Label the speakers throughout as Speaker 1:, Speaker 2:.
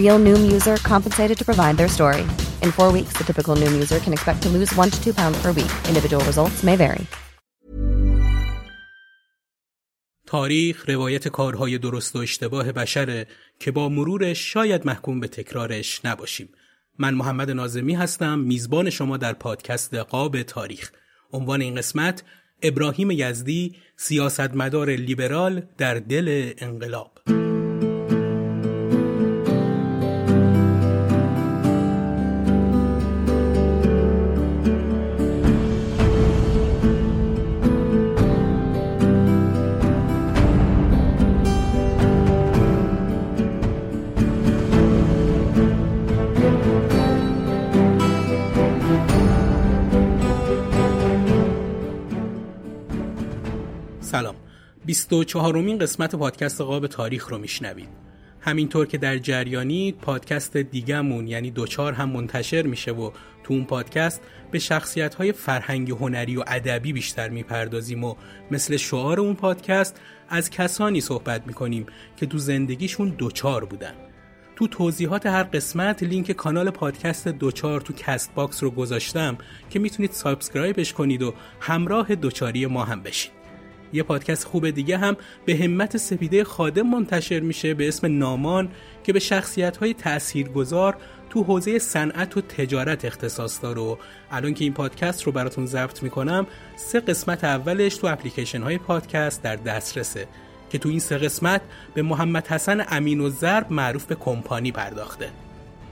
Speaker 1: Real Noom user compensated to provide their story. In four weeks, the typical Noom user can expect to lose one to two pounds per week. Individual results may vary.
Speaker 2: تاریخ روایت کارهای درست و اشتباه بشره که با مرورش شاید محکوم به تکرارش نباشیم. من محمد نازمی هستم میزبان شما در پادکست قاب تاریخ عنوان این قسمت ابراهیم یزدی سیاستمدار لیبرال در دل انقلاب 24 مین قسمت پادکست قاب تاریخ رو میشنوید. همینطور که در جریانین پادکست دیگهمون یعنی دوچار هم منتشر میشه و تو اون پادکست به شخصیت های فرهنگی هنری و ادبی بیشتر می‌پردازیم و مثل شعار اون پادکست از کسانی صحبت می‌کنیم که تو زندگیشون دوچار بودن. تو توضیحات هر قسمت لینک کانال پادکست دوچار تو Castbox رو گذاشتم که می‌تونید subscribe ش کنید و همراه دوچاری ما هم بشید. یه پادکست خوب دیگه هم به همت سپیده خادم منتشر میشه به اسم نامان که به شخصیت های تاثیرگذار تو حوزه صنعت و تجارت اختصاص داره. و الان که این پادکست رو براتون ضبط می‌کنم سه قسمت اولش تو اپلیکیشن های پادکست در دسترسه که تو این سه قسمت به محمد حسن امین الضرب معروف به کمپانی پرداخته.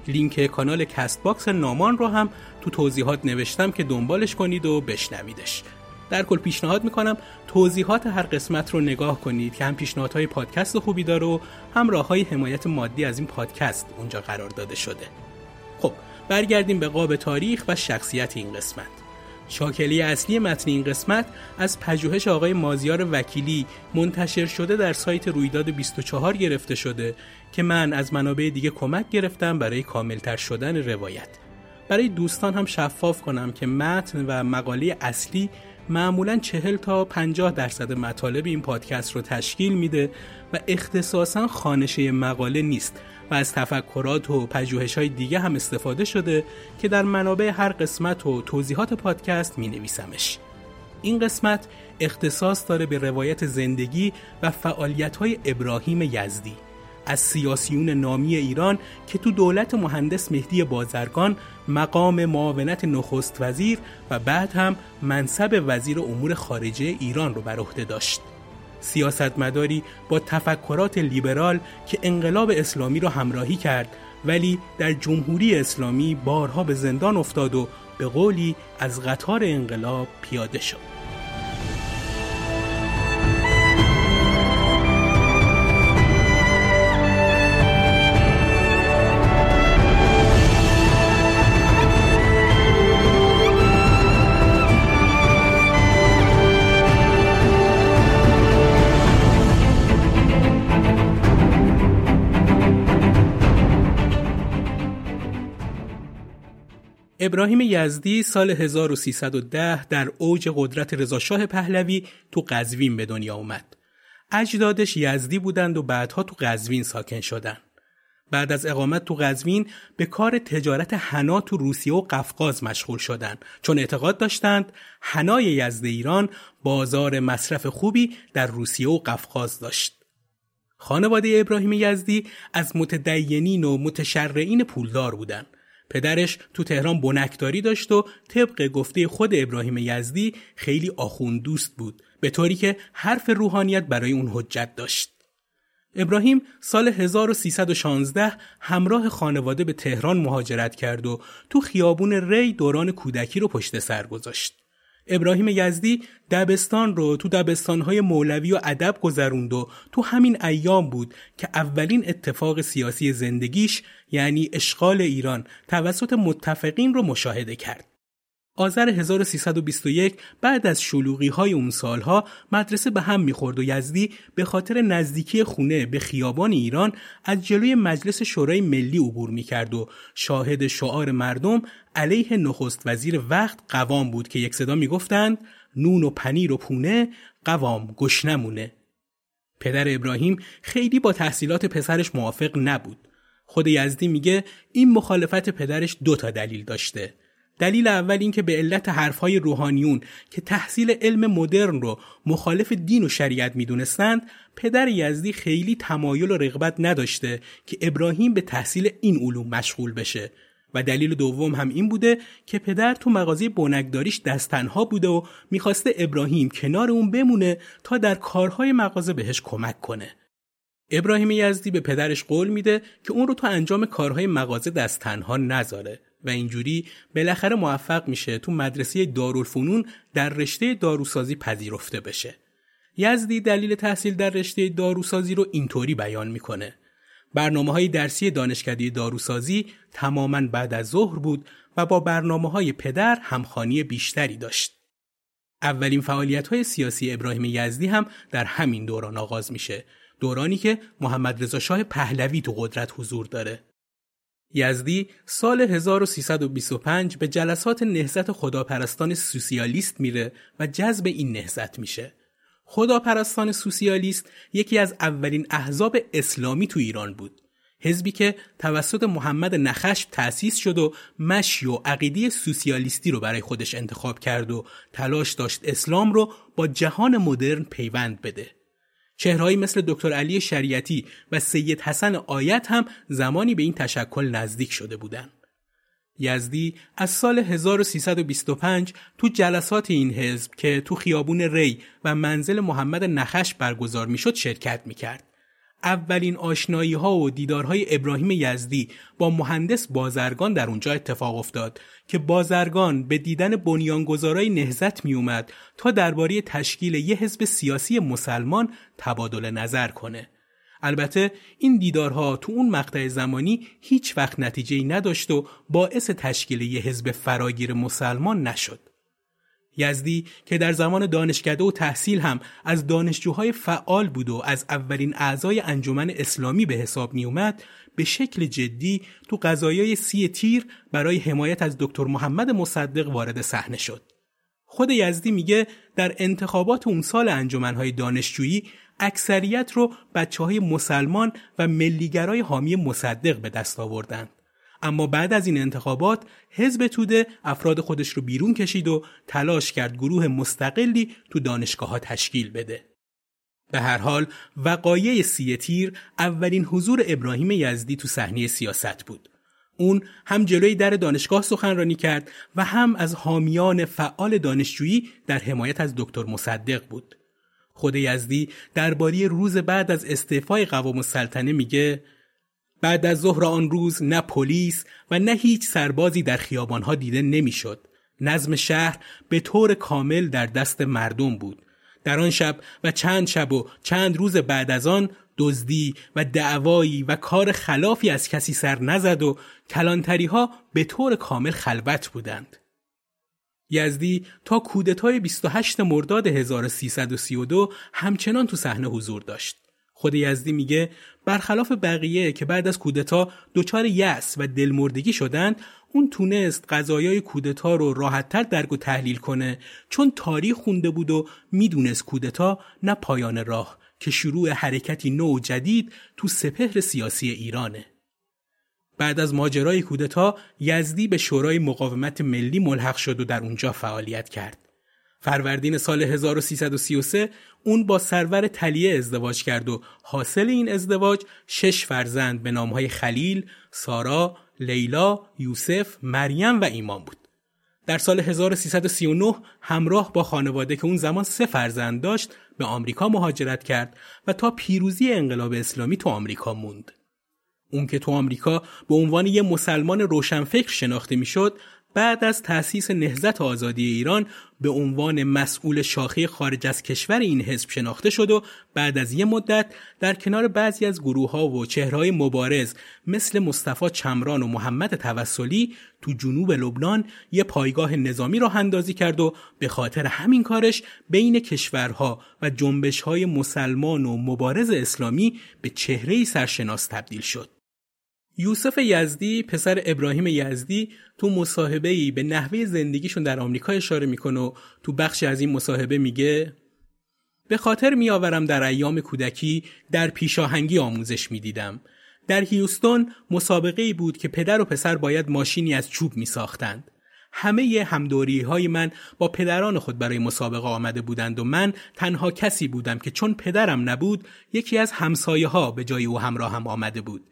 Speaker 2: لینک کانال Castbox نامان رو هم تو توضیحات نوشتم که دنبالش کنید و بشنویدش. در کل پیشنهاد می‌کنم توضیحات هر قسمت رو نگاه کنید که هم پیشنهادهای پادکست خوبی داره و هم راه های حمایت مادی از این پادکست اونجا قرار داده شده. خب برگردیم به قاب تاریخ و شخصیت این قسمت. شاکلی اصلی متن این قسمت از پژوهش آقای مازیار وکیلی منتشر شده در سایت رویداد 24 گرفته شده که من از منابع دیگه کمک گرفتم برای کاملتر شدن روایت. برای دوستان هم شفاف کنم که متن و مقاله اصلی معمولا 40 تا 50 درصد مطالب این پادکست رو تشکیل میده و اختصاصا خانشه مقاله نیست و از تفکرات و پژوهش های دیگه هم استفاده شده که در منابع هر قسمت و توضیحات پادکست می نویسمش. این قسمت اختصاص داره به روایت زندگی و فعالیت های ابراهیم یزدی از سیاسیون نامی ایران که تو دولت مهندس مهدی بازرگان مقام معاونت نخست وزیر و بعد هم منصب وزیر امور خارجه ایران رو بر عهده داشت. سیاستمداری با تفکرات لیبرال که انقلاب اسلامی را همراهی کرد ولی در جمهوری اسلامی بارها به زندان افتاد و به قولی از قطار انقلاب پیاده شد. ابراهیم یزدی سال 1310 در اوج قدرت رضاشاه پهلوی تو قزوین به دنیا اومد. اجدادش یزدی بودند و بعدها تو قزوین ساکن شدند. بعد از اقامت تو قزوین به کار تجارت حنا تو روسیه و قفقاز مشغول شدند چون اعتقاد داشتند حنای یزد ایران بازار مصرف خوبی در روسیه و قفقاز داشت. خانواده ابراهیم یزدی از متدینین و متشرعین پولدار بودند. پدرش تو تهران بنکداری داشت و طبق گفته خود ابراهیم یزدی خیلی آخون دوست بود به طوری که حرف روحانیت برای اون حجت داشت. ابراهیم سال 1316 همراه خانواده به تهران مهاجرت کرد و تو خیابون ری دوران کودکی رو پشت سر گذاشت. ابراهیم یزدی دبستان رو تو دبستانهای مولوی و ادب گذروند و تو همین ایام بود که اولین اتفاق سیاسی زندگیش یعنی اشغال ایران توسط متفقین رو مشاهده کرد. آذر 1321 بعد از شلوغی های اون سالها مدرسه به هم می‌خورد و یزدی به خاطر نزدیکی خونه به خیابان ایران از جلوی مجلس شورای ملی عبور می‌کرد و شاهد شعار مردم علیه نخست وزیر وقت قوام بود که یک صدا می‌گفتند نون و پنیر و پونه قوام گشنمونه. پدر ابراهیم خیلی با تحصیلات پسرش موافق نبود. خود یزدی میگه این مخالفت پدرش دو تا دلیل داشته. دلیل اول این که به علت حرفهای روحانیون که تحصیل علم مدرن رو مخالف دین و شریعت می‌دونستند پدر یزدی خیلی تمایل و رغبت نداشته که ابراهیم به تحصیل این علوم مشغول بشه و دلیل دوم هم این بوده که پدر تو مغازه بنکداریش دست تنها بوده و می‌خواسته ابراهیم کنار اون بمونه تا در کارهای مغازه بهش کمک کنه. ابراهیم یزدی به پدرش قول میده که اون رو تو انجام کارهای مغازه دست تنها نذاره و اینجوری بالاخره موفق میشه تو مدرسه دارالفنون در رشته داروسازی پذیرفته بشه. یزدی دلیل تحصیل در رشته داروسازی رو اینطوری بیان می‌کنه. برنامه های درسی دانشکده داروسازی تماما بعد از ظهر بود و با برنامه های پدر همخانی بیشتری داشت. اولین فعالیت های سیاسی ابراهیم یزدی هم در همین دوران آغاز میشه. دورانی که محمد رضا شاه پهلوی تو قدرت حضور داره. یزدی سال 1325 به جلسات نهزت خداپرستان سوسیالیست میره و جذب این نهزت میشه. خداپرستان سوسیالیست یکی از اولین احزاب اسلامی تو ایران بود. حزبی که توسط محمد نخش تأسیس شد و مشی و عقیده سوسیالیستی رو برای خودش انتخاب کرد و تلاش داشت اسلام رو با جهان مدرن پیوند بده. چهرهایی مثل دکتر علی شریعتی و سید حسن آیت هم زمانی به این تشکل نزدیک شده بودند. یزدی از سال 1325 تو جلسات این حزب که تو خیابون ری و منزل محمد نخش برگزار می‌شد شرکت می‌کرد. اولین آشنایی ها و دیدارهای ابراهیم یزدی با مهندس بازرگان در اونجا اتفاق افتاد که بازرگان به دیدن بنیانگذارای نهزت می اومد تا درباره تشکیل یه حزب سیاسی مسلمان تبادل نظر کنه. البته این دیدارها تو اون مقطع زمانی هیچ وقت نتیجه نداشت و باعث تشکیل یه حزب فراگیر مسلمان نشد. یزدی که در زمان دانشکده و تحصیل هم از دانشجوهای فعال بود و از اولین اعضای انجمن اسلامی به حساب می اومد به شکل جدی تو قضایای سی تیر برای حمایت از دکتر محمد مصدق وارد صحنه شد. خود یزدی میگه در انتخابات اون سال انجمنهای دانشجویی اکثریت رو بچه های مسلمان و ملیگرای حامی مصدق به دست آوردند. اما بعد از این انتخابات حزب توده افراد خودش رو بیرون کشید و تلاش کرد گروه مستقلی تو دانشگاه ها تشکیل بده. به هر حال وقایع سی تیر اولین حضور ابراهیم یزدی تو صحنه سیاست بود. اون هم جلوی در دانشگاه سخنرانی کرد و هم از حامیان فعال دانشجویی در حمایت از دکتر مصدق بود. خود یزدی درباره روز بعد از استعفای قوام السلطنه میگه بعد از ظهر آن روز نه پلیس و نه هیچ سربازی در خیابانها دیده نمی‌شد. نظم شهر به طور کامل در دست مردم بود. در آن شب و چند شب و چند روز بعد از آن دزدی و دعوایی و کار خلافی از کسی سر نزد و کلانتری ها به طور کامل خلوت بودند. یزدی تا کودتای 28 مرداد 1332 همچنان تو صحنه حضور داشت. خود یزدی میگه برخلاف بقیه که بعد از کودتا دچار یأس و دلمردگی شدند اون تونست قضایای کودتا رو راحتتر درک و تحلیل کنه چون تاریخ خونده بود و می‌دونست کودتا نه پایان راه که شروع حرکتی نو و جدید تو سپهر سیاسی ایرانه. بعد از ماجرای کودتا یزدی به شورای مقاومت ملی ملحق شد و در اونجا فعالیت کرد. فروردین سال 1333 اون با سرور تلیه ازدواج کرد و حاصل این ازدواج شش فرزند به نامهای خلیل، سارا، لیلا، یوسف، مریم و ایمان بود. در سال 1339 همراه با خانواده که اون زمان سه فرزند داشت به آمریکا مهاجرت کرد و تا پیروزی انقلاب اسلامی تو آمریکا موند. اون که تو آمریکا به عنوان یه مسلمان روشنفکر شناخته می‌شد بعد از تأسیس نهزت آزادی ایران به عنوان مسئول شاخه خارج از کشور این حزب شناخته شد و بعد از یه مدت در کنار بعضی از گروه ها و چهرهای مبارز مثل مصطفی چمران و محمد توسلی تو جنوب لبنان یه پایگاه نظامی را اندازی کرد و به خاطر همین کارش بین کشورها و جنبش های مسلمان و مبارز اسلامی به چهره سرشناس تبدیل شد. یوسف یزدی پسر ابراهیم یزدی تو مصاحبه ای به نحوه زندگیشون در آمریکا اشاره می‌کنه و تو بخش از این مصاحبه میگه به خاطر میآورم در ایام کودکی در پیشاهنگی آموزش می‌دیدم در هیوستون مسابقه ای بود که پدر و پسر باید ماشینی از چوب می ساختند. همه همدوری های من با پدران خود برای مسابقه آمده بودند و من تنها کسی بودم که چون پدرم نبود یکی از همسایه ها به جای او همراه هم آمده بود.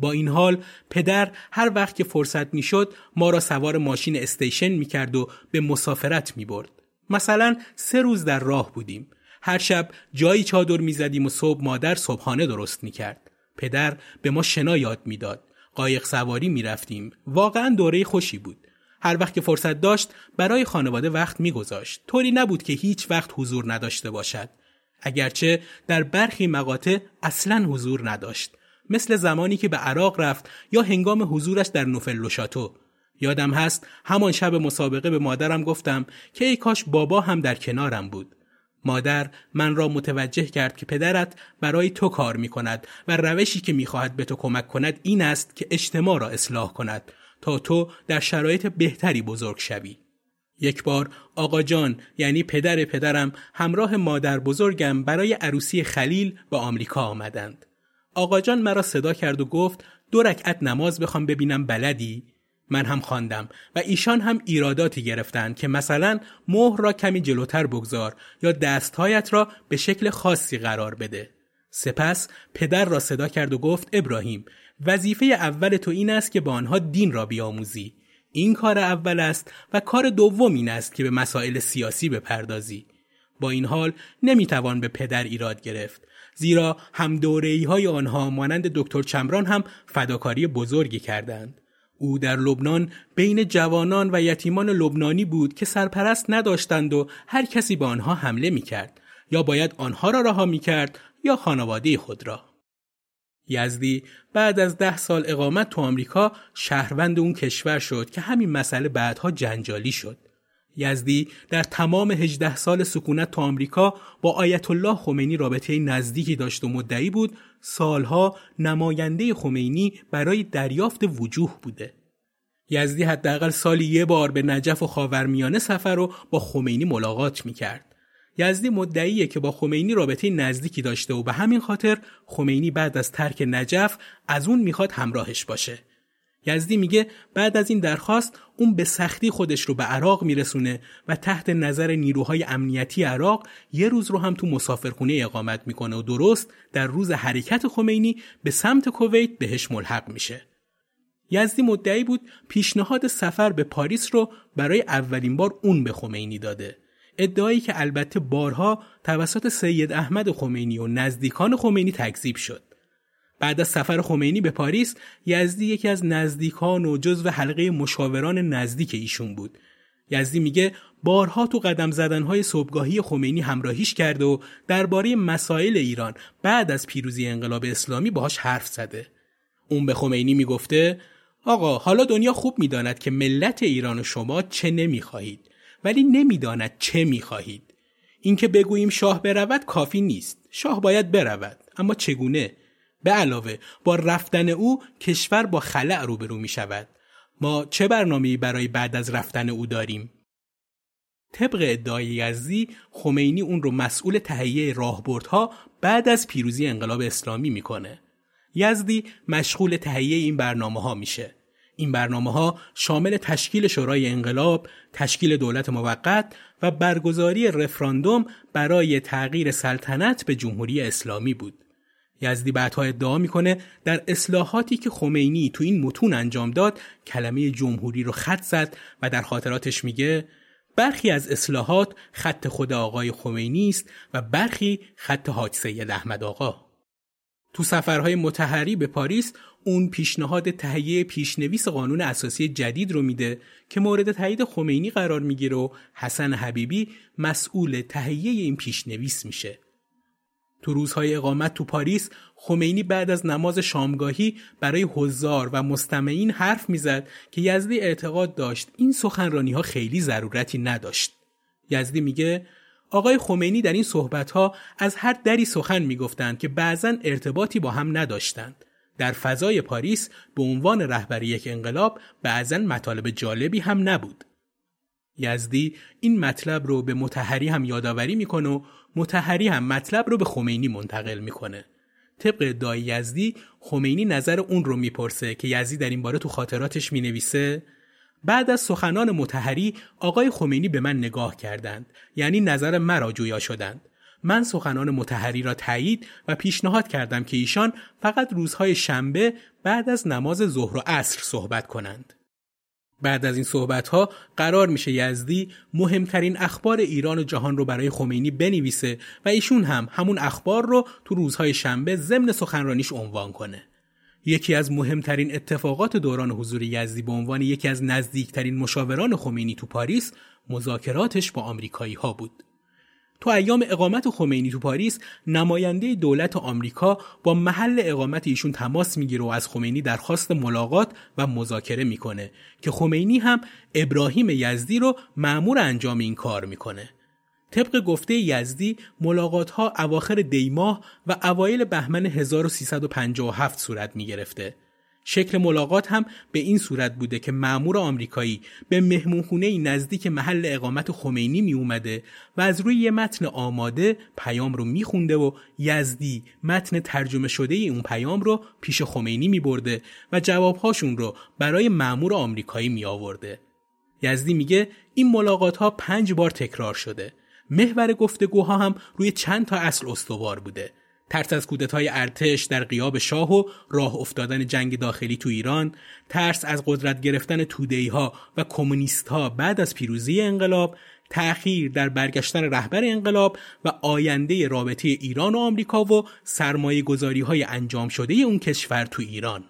Speaker 2: با این حال پدر هر وقت که فرصت می‌شد ما را سوار ماشین استیشن می‌کرد و به مسافرت می‌برد. مثلا سه روز در راه بودیم. هر شب جایی چادر می‌زدیم و صبح مادر صبحانه درست می‌کرد. پدر به ما شنا یاد می‌داد. قایق سواری می‌رفتیم. واقعا دوره خوشی بود. هر وقت که فرصت داشت برای خانواده وقت میگذاشت. طوری نبود که هیچ وقت حضور نداشته باشد. اگرچه در برخی مقاطع اصلا حضور نداشت. مثل زمانی که به عراق رفت یا هنگام حضورش در نوفل شاتو یادم هست همان شب مسابقه به مادرم گفتم که ای کاش بابا هم در کنارم بود مادر من را متوجه کرد که پدرت برای تو کار می کند و روشی که می خواهد به تو کمک کند این است که اجتماع را اصلاح کند تا تو در شرایط بهتری بزرگ شوی. یک بار آقا جان یعنی پدر پدرم همراه مادر بزرگم برای عروسی خلیل به آمریکا آمدند. آقا جان مرا صدا کرد و گفت دو رکعت نماز بخوام ببینم بلدی؟ من هم خواندم و ایشان هم ایراداتی گرفتند که مثلا مهر را کمی جلوتر بگذار یا دستهایت را به شکل خاصی قرار بده. سپس پدر را صدا کرد و گفت ابراهیم وظیفه اول تو این است که با آنها دین را بیاموزی. این کار اول است و کار دوم این است که به مسائل سیاسی بپردازی. با این حال نمی‌توان به پدر ایراد گرفت. زیرا هم های آنها مانند دکتر چمران هم فداکاری بزرگی کردند. او در لبنان بین جوانان و یتیمان لبنانی بود که سرپرست نداشتند و هر کسی به آنها حمله می کرد یا باید آنها را رها می کرد یا خانواده خود را. یزدی بعد از ده سال اقامت تو آمریکا شهروند اون کشور شد که همین مسئله بعدها جنجالی شد. یزدی در تمام 18 سال سکونت تو آمریکا با آیت الله خمینی رابطه نزدیکی داشت و مدعی بود سالها نماینده خمینی برای دریافت وجوه بوده. یزدی حداقل سالی یه بار به نجف و خاورمیانه سفر و با خمینی ملاقات می‌کرد. یزدی مدعیه که با خمینی رابطه نزدیکی داشته و به همین خاطر خمینی بعد از ترک نجف از اون می‌خواد همراهش باشه. یزدی میگه بعد از این درخواست اون به سختی خودش رو به عراق میرسونه و تحت نظر نیروهای امنیتی عراق یه روز رو هم تو مسافرخونه اقامت می‌کنه و درست در روز حرکت خمینی به سمت کویت بهش ملحق میشه. یزدی مدعی بود پیشنهاد سفر به پاریس رو برای اولین بار اون به خمینی داده. ادعایی که البته بارها توسط سید احمد خمینی و نزدیکان خمینی تکذیب شد. بعد از سفر خمینی به پاریس یزدی یکی از نزدیکان و جزو حلقه مشاوران نزدیک ایشون بود. یزدی میگه بارها تو قدم زدنهای صبحگاهی خمینی همراهیش کرده و درباره مسائل ایران بعد از پیروزی انقلاب اسلامی باهاش حرف زده. اون به خمینی می‌گفته آقا حالا دنیا خوب می‌داند که ملت ایران و شما چه نمی‌خواهید ولی نمی‌داند چه می‌خواهید. اینکه بگوییم شاه برود کافی نیست. شاه باید برود اما چگونه؟ به علاوه با رفتن او کشور با خلع روبرو می شود. ما چه برنامه‌ای برای بعد از رفتن او داریم طبق ادعای یزدی خمینی اون رو مسئول تهیه راهبردها بعد از پیروزی انقلاب اسلامی می‌کنه یزدی مشغول تهیه این برنامه ها میشه این برنامه ها شامل تشکیل شورای انقلاب، تشکیل دولت موقت و برگزاری رفراندوم برای تغییر سلطنت به جمهوری اسلامی بود. یزدی بعدها ادعا می‌کنه در اصلاحاتی که خمینی تو این متون انجام داد کلمه جمهوری رو خط زد و در خاطراتش میگه برخی از اصلاحات خط خود آقای خمینی است و برخی خط حاج سید احمد آقا تو سفرهای متحری به پاریس اون پیشنهاد تهیه پیشنویس قانون اساسی جدید رو میده که مورد تایید خمینی قرار می‌گیره و حسن حبیبی مسئول تهیه این پیشنویس میشه. تو روزهای اقامت تو پاریس خمینی بعد از نماز شامگاهی برای حضار و مستمعین حرف می‌زد که یزدی اعتقاد داشت این سخنرانی ها خیلی ضرورتی نداشت. یزدی میگه آقای خمینی در این صحبت از هر دری سخن می‌گفتند که بعضا ارتباطی با هم نداشتند. در فضای پاریس به عنوان رهبر یک انقلاب بعضا مطالب جالبی هم نبود. یزدی این مطلب رو به متحری هم یادآوری می‌کنه و متحری هم مطلب رو به خمینی منتقل می‌کنه. طبق ادعای یزدی خمینی نظر اون رو می‌پرسه که یزدی در این باره تو خاطراتش می‌نویسه بعد از سخنان متحری آقای خمینی به من نگاه کردند یعنی نظر مرا جویا شدند من سخنان متحری را تایید و پیشنهاد کردم که ایشان فقط روزهای شنبه بعد از نماز ظهر و عصر صحبت کنند. بعد از این صحبت ها قرار میشه یزدی مهمترین اخبار ایران و جهان رو برای خمینی بنویسه و ایشون هم همون اخبار رو تو روزهای شنبه ضمن سخنرانیش عنوان کنه. یکی از مهمترین اتفاقات دوران حضور یزدی به عنوان یکی از نزدیکترین مشاوران خمینی تو پاریس مذاکراتش با آمریکایی ها بود. تو ایام اقامت خمینی تو پاریس نماینده دولت آمریکا با محل اقامت ایشون تماس می‌گیره و از خمینی درخواست ملاقات و مذاکره می‌کنه که خمینی هم ابراهیم یزدی رو معمور انجام این کار می‌کنه. طبق گفته یزدی ملاقات ها اواخر دیماه و اوایل بهمن 1357 صورت می گرفته. شکل ملاقات هم به این صورت بوده که معمور آمریکایی به مهمونخونه نزدیک محل اقامت خمینی می اومده و از روی یه متن آماده پیام رو میخونده و یزدی متن ترجمه شده اون پیام رو پیش خمینی می برده و جوابهاشون رو برای معمور آمریکایی می آورده. یزدی میگه این ملاقات ها پنج بار تکرار شده. محور گفتگوها هم روی چند تا اصل استوار بوده. ترس از کودتای ارتش در قیاب شاه و راه افتادن جنگ داخلی تو ایران، ترس از قدرت گرفتن تودهی ها و کمونیست ها بعد از پیروزی انقلاب، تأخیر در برگشتن رهبر انقلاب و آینده رابطه ایران و آمریکا و سرمایه گذاری های انجام شده اون کشور تو ایران.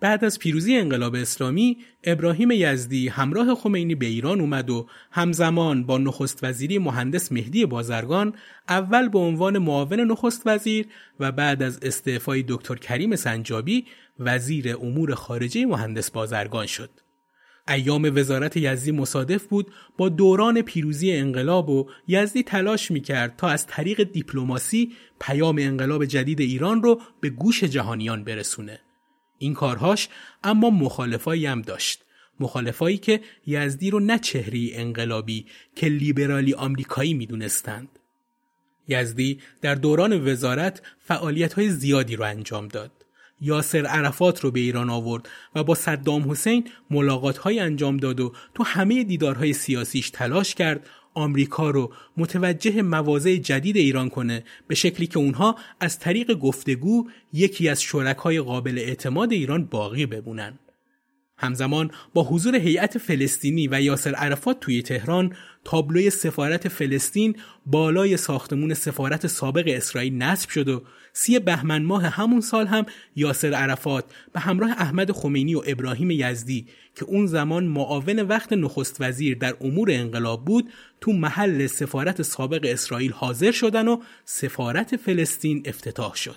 Speaker 2: بعد از پیروزی انقلاب اسلامی ابراهیم یزدی همراه خمینی به ایران اومد و همزمان با نخست وزیری مهندس مهدی بازرگان اول به عنوان معاون نخست وزیر و بعد از استعفای دکتر کریم سنجابی وزیر امور خارجه مهندس بازرگان شد. ایام وزارت یزدی مصادف بود با دوران پیروزی انقلاب و یزدی تلاش می‌کرد تا از طریق دیپلماسی پیام انقلاب جدید ایران رو به گوش جهانیان برسونه. این کارهاش اما مخالفایی هم داشت. مخالفایی که یزدی رو نه چهری انقلابی که لیبرالی آمریکایی می‌دونستند. یزدی در دوران وزارت فعالیت های زیادی رو انجام داد. یاسر عرفات رو به ایران آورد و با صدام حسین ملاقات های انجام داد و تو همه دیدارهای سیاسیش تلاش کرد آمریکا رو متوجه مواضع جدید ایران کنه به شکلی که اونها از طریق گفتگو یکی از شرکای قابل اعتماد ایران باقی بمونن. همزمان با حضور هیئت فلسطینی و یاسر عرفات توی تهران تابلوی سفارت فلسطین بالای ساختمون سفارت سابق اسرائیل نصب شد و سی بهمن ماه همون سال هم یاسر عرفات به همراه احمد خمینی و ابراهیم یزدی که اون زمان معاون وقت نخست وزیر در امور انقلاب بود تو محل سفارت سابق اسرائیل حاضر شدن و سفارت فلسطین افتتاح شد.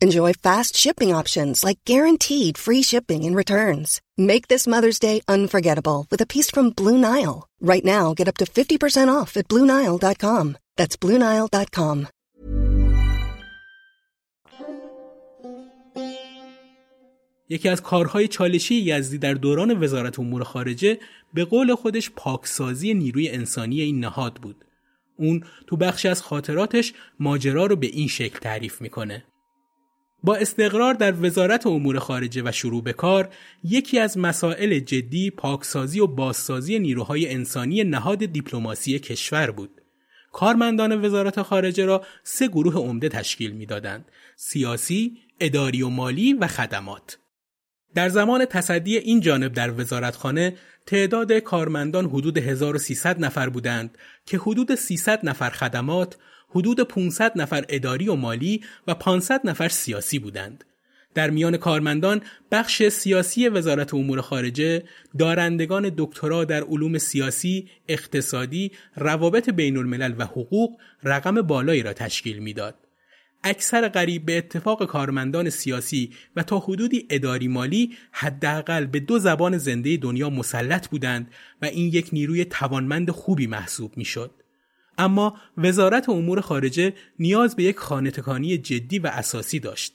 Speaker 3: Enjoy fast shipping options like guaranteed free shipping and returns. Make this Mother's Day unforgettable with a piece from Blue Nile. Right now, get up to 50% off at BlueNile.com. That's BlueNile.com.
Speaker 2: یکی از کارهای چالشی یزدی در دوران وزارت امور خارجه به قول خودش پاکسازی نیروی انسانی این نهاد بود. اون تو بخشی از خاطراتش ماجرا رو به این شکل تعریف می‌کنه. با استقرار در وزارت امور خارجه و شروع به کار یکی از مسائل جدی پاکسازی و بازسازی نیروهای انسانی نهاد دیپلماسی کشور بود. کارمندان وزارت خارجه را سه گروه عمده تشکیل می‌دادند: سیاسی، اداری و مالی و خدمات. در زمان تصدی این جانب در وزارتخانه تعداد کارمندان حدود 1300 نفر بودند که حدود 300 نفر خدمات، حدود 500 نفر اداری و مالی و 500 نفر سیاسی بودند. در میان کارمندان بخش سیاسی وزارت امور خارجه دارندگان دکترا در علوم سیاسی، اقتصادی، روابط بین الملل و حقوق رقم بالایی را تشکیل می‌داد. اکثر قریب به اتفاق کارمندان سیاسی و تا حدودی اداری مالی حداقل به دو زبان زنده دنیا مسلط بودند و این یک نیروی توانمند خوبی محسوب می‌شد. اما وزارت امور خارجه نیاز به یک خانتکانی جدی و اساسی داشت.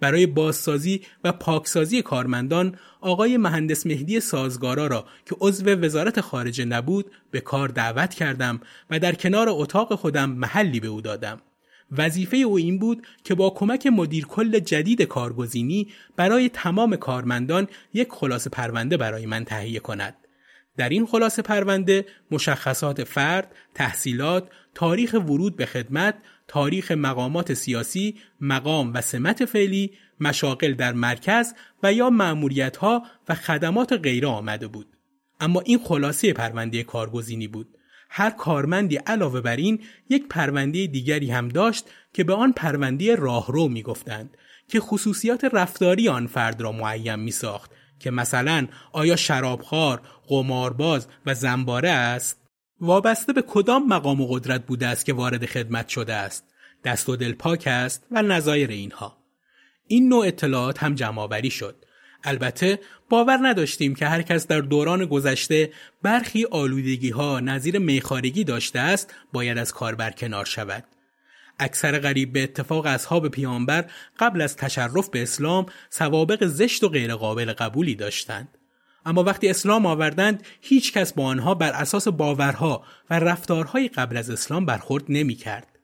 Speaker 2: برای بازسازی و پاکسازی کارمندان آقای مهندس مهدی سازگارا را که عضو وزارت خارجه نبود به کار دعوت کردم و در کنار اتاق خودم محلی به او دادم. وظیفه او این بود که با کمک مدیر کل جدید کارگزینی برای تمام کارمندان یک خلاصه پرونده برای من تهیه کند. در این خلاصه پرونده مشخصات فرد، تحصیلات، تاریخ ورود به خدمت، تاریخ مقامات سیاسی، مقام و سمت فعلی، مشاقل در مرکز و یا معمولیت و خدمات غیره آمده بود. اما این خلاصه پرونده کارگزینی بود. هر کارمندی علاوه بر این یک پرونده دیگری هم داشت که به آن پرونده راهرو می گفتند که خصوصیات رفتاری آن فرد را معین می ساخت که مثلا آیا شرابخوار، قمارباز و زنباره است؟ وابسته به کدام مقام و قدرت بوده است که وارد خدمت شده است؟ دست و دل پاک است و نظایر اینها. این نوع اطلاعات هم جمعآوری شد. البته باور نداشتیم که هر کس در دوران گذشته برخی آلودگی ها نظیر میخارگی داشته است باید از کار برکنار شود. اکثر غریب به اتفاق اصحاب پیامبر قبل از تشرف به اسلام سوابق زشت و غیرقابل قبولی داشتند. اما وقتی اسلام آوردند هیچ کس با آنها بر اساس باورها و رفتارهای قبل از اسلام برخورد نمی کرد.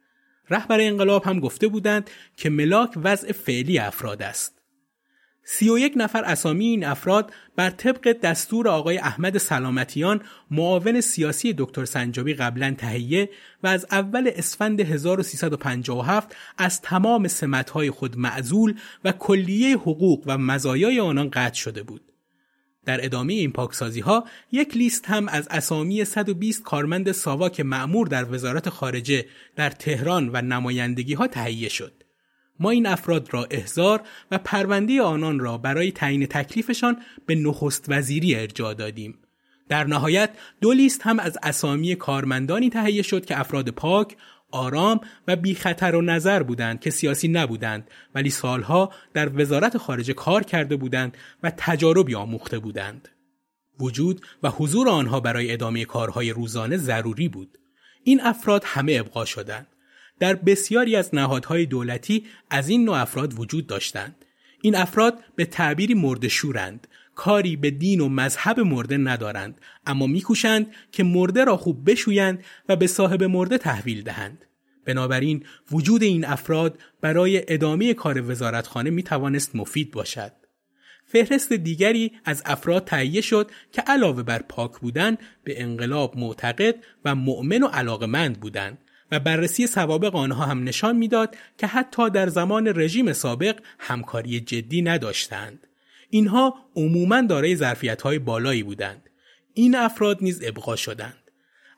Speaker 2: رهبر انقلاب هم گفته بودند که ملاک وضع فعلی افراد است. سی و یک نفر اسامی این افراد بر طبق دستور آقای احمد سلامتیان معاون سیاسی دکتر سنجابی قبلا تهیه و از اول اسفند 1357 از تمام سمتهای خود معزول و کلیه حقوق و مزایای آنان قطع شده بود. در ادامه این پاکسازی ها یک لیست هم از اسامی 120 کارمند ساواک معمور در وزارت خارجه در تهران و نمایندگی ها تهیه شد. ما این افراد را احضار و پرونده آنان را برای تعیین تکلیفشان به نخست وزیری ارجاع دادیم. در نهایت دو لیست هم از اسامی کارمندانی تهیه شد که افراد پاک، آرام و بی خطر و نظر بودند که سیاسی نبودند ولی سالها در وزارت خارجه کار کرده بودند و تجاربی آموخته بودند. وجود و حضور آنها برای ادامه کارهای روزانه ضروری بود. این افراد همه ابقا شدند. در بسیاری از نهادهای دولتی از این نوع افراد وجود داشتند. این افراد به تعبیری مردشورند کاری به دین و مذهب مرده ندارند اما میکوشند که مرده را خوب بشویند و به صاحب مرده تحویل دهند بنابراین وجود این افراد برای ادامه کار وزارتخانه می توانست مفید باشد فهرست دیگری از افراد تهیه شد که علاوه بر پاک بودن به انقلاب معتقد و مؤمن و علاقمند بودند و بررسی سوابق آنها هم نشان می‌داد که حتی در زمان رژیم سابق همکاری جدی نداشتند. اینها عموما دارای ظرفیت‌های بالایی بودند. این افراد نیز ابقا شدند.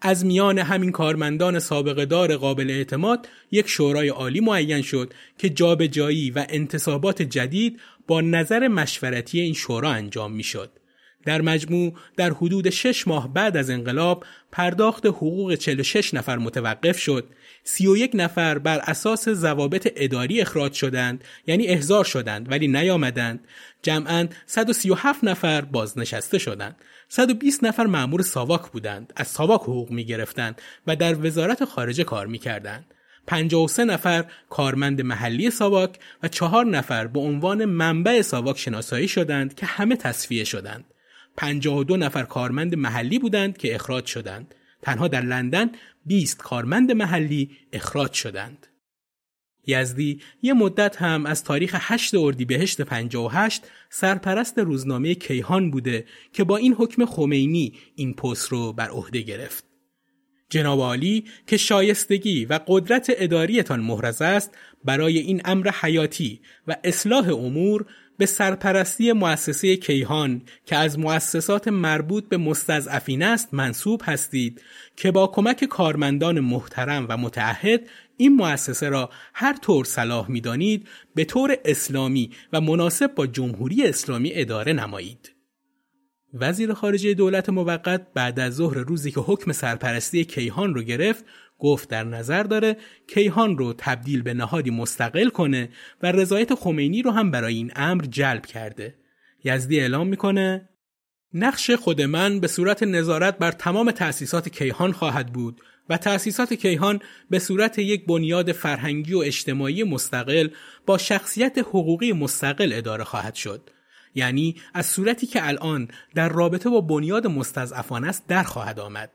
Speaker 2: از میان همین کارمندان سابقه دار قابل اعتماد یک شورای عالی معین شد که جابجایی و انتصابات جدید با نظر مشورتی این شورا انجام می‌شد. در مجموع در حدود شش ماه بعد از انقلاب پرداخت حقوق 46 نفر متوقف شد 31 نفر بر اساس ضوابط اداری اخراج شدند یعنی احضار شدند ولی نیامدند. جمعا 137 نفر بازنشسته شدند. 120 نفر مأمور ساواک بودند از ساواک حقوق می گرفتند و در وزارت خارجه کار می کردند 53 نفر کارمند محلی ساواک و چهار نفر به عنوان منبع ساواک شناسایی شدند که همه تصفیه شدند. 52 نفر کارمند محلی بودند که اخراج شدند. تنها در لندن 20 کارمند محلی اخراج شدند. یزدی یه مدت هم از تاریخ 8 اردیبهشت 58 سرپرست روزنامه کیهان بوده که با این حکم خمینی این پست رو بر عهده گرفت. جناب عالی که شایستگی و قدرت اداریتان محرز است برای این امر حیاتی و اصلاح امور به سرپرستی مؤسسه کیهان که از مؤسسات مربوط به مستضعفین است منصوب هستید که با کمک کارمندان محترم و متعهد این مؤسسه را هر طور صلاح می‌دانید به طور اسلامی و مناسب با جمهوری اسلامی اداره نمایید. وزیر خارجه دولت موقت بعد از ظهر روزی که حکم سرپرستی کیهان رو گرفت گفت در نظر داره کیهان رو تبدیل به نهادی مستقل کنه و رضایت خمینی رو هم برای این امر جلب کرده. یزدی اعلام می‌کنه نقش خود من به صورت نظارت بر تمام تأسیسات کیهان خواهد بود و تأسیسات کیهان به صورت یک بنیاد فرهنگی و اجتماعی مستقل با شخصیت حقوقی مستقل اداره خواهد شد. یعنی از صورتی که الان در رابطه با بنیاد مستضعفان است در خواهد آمد.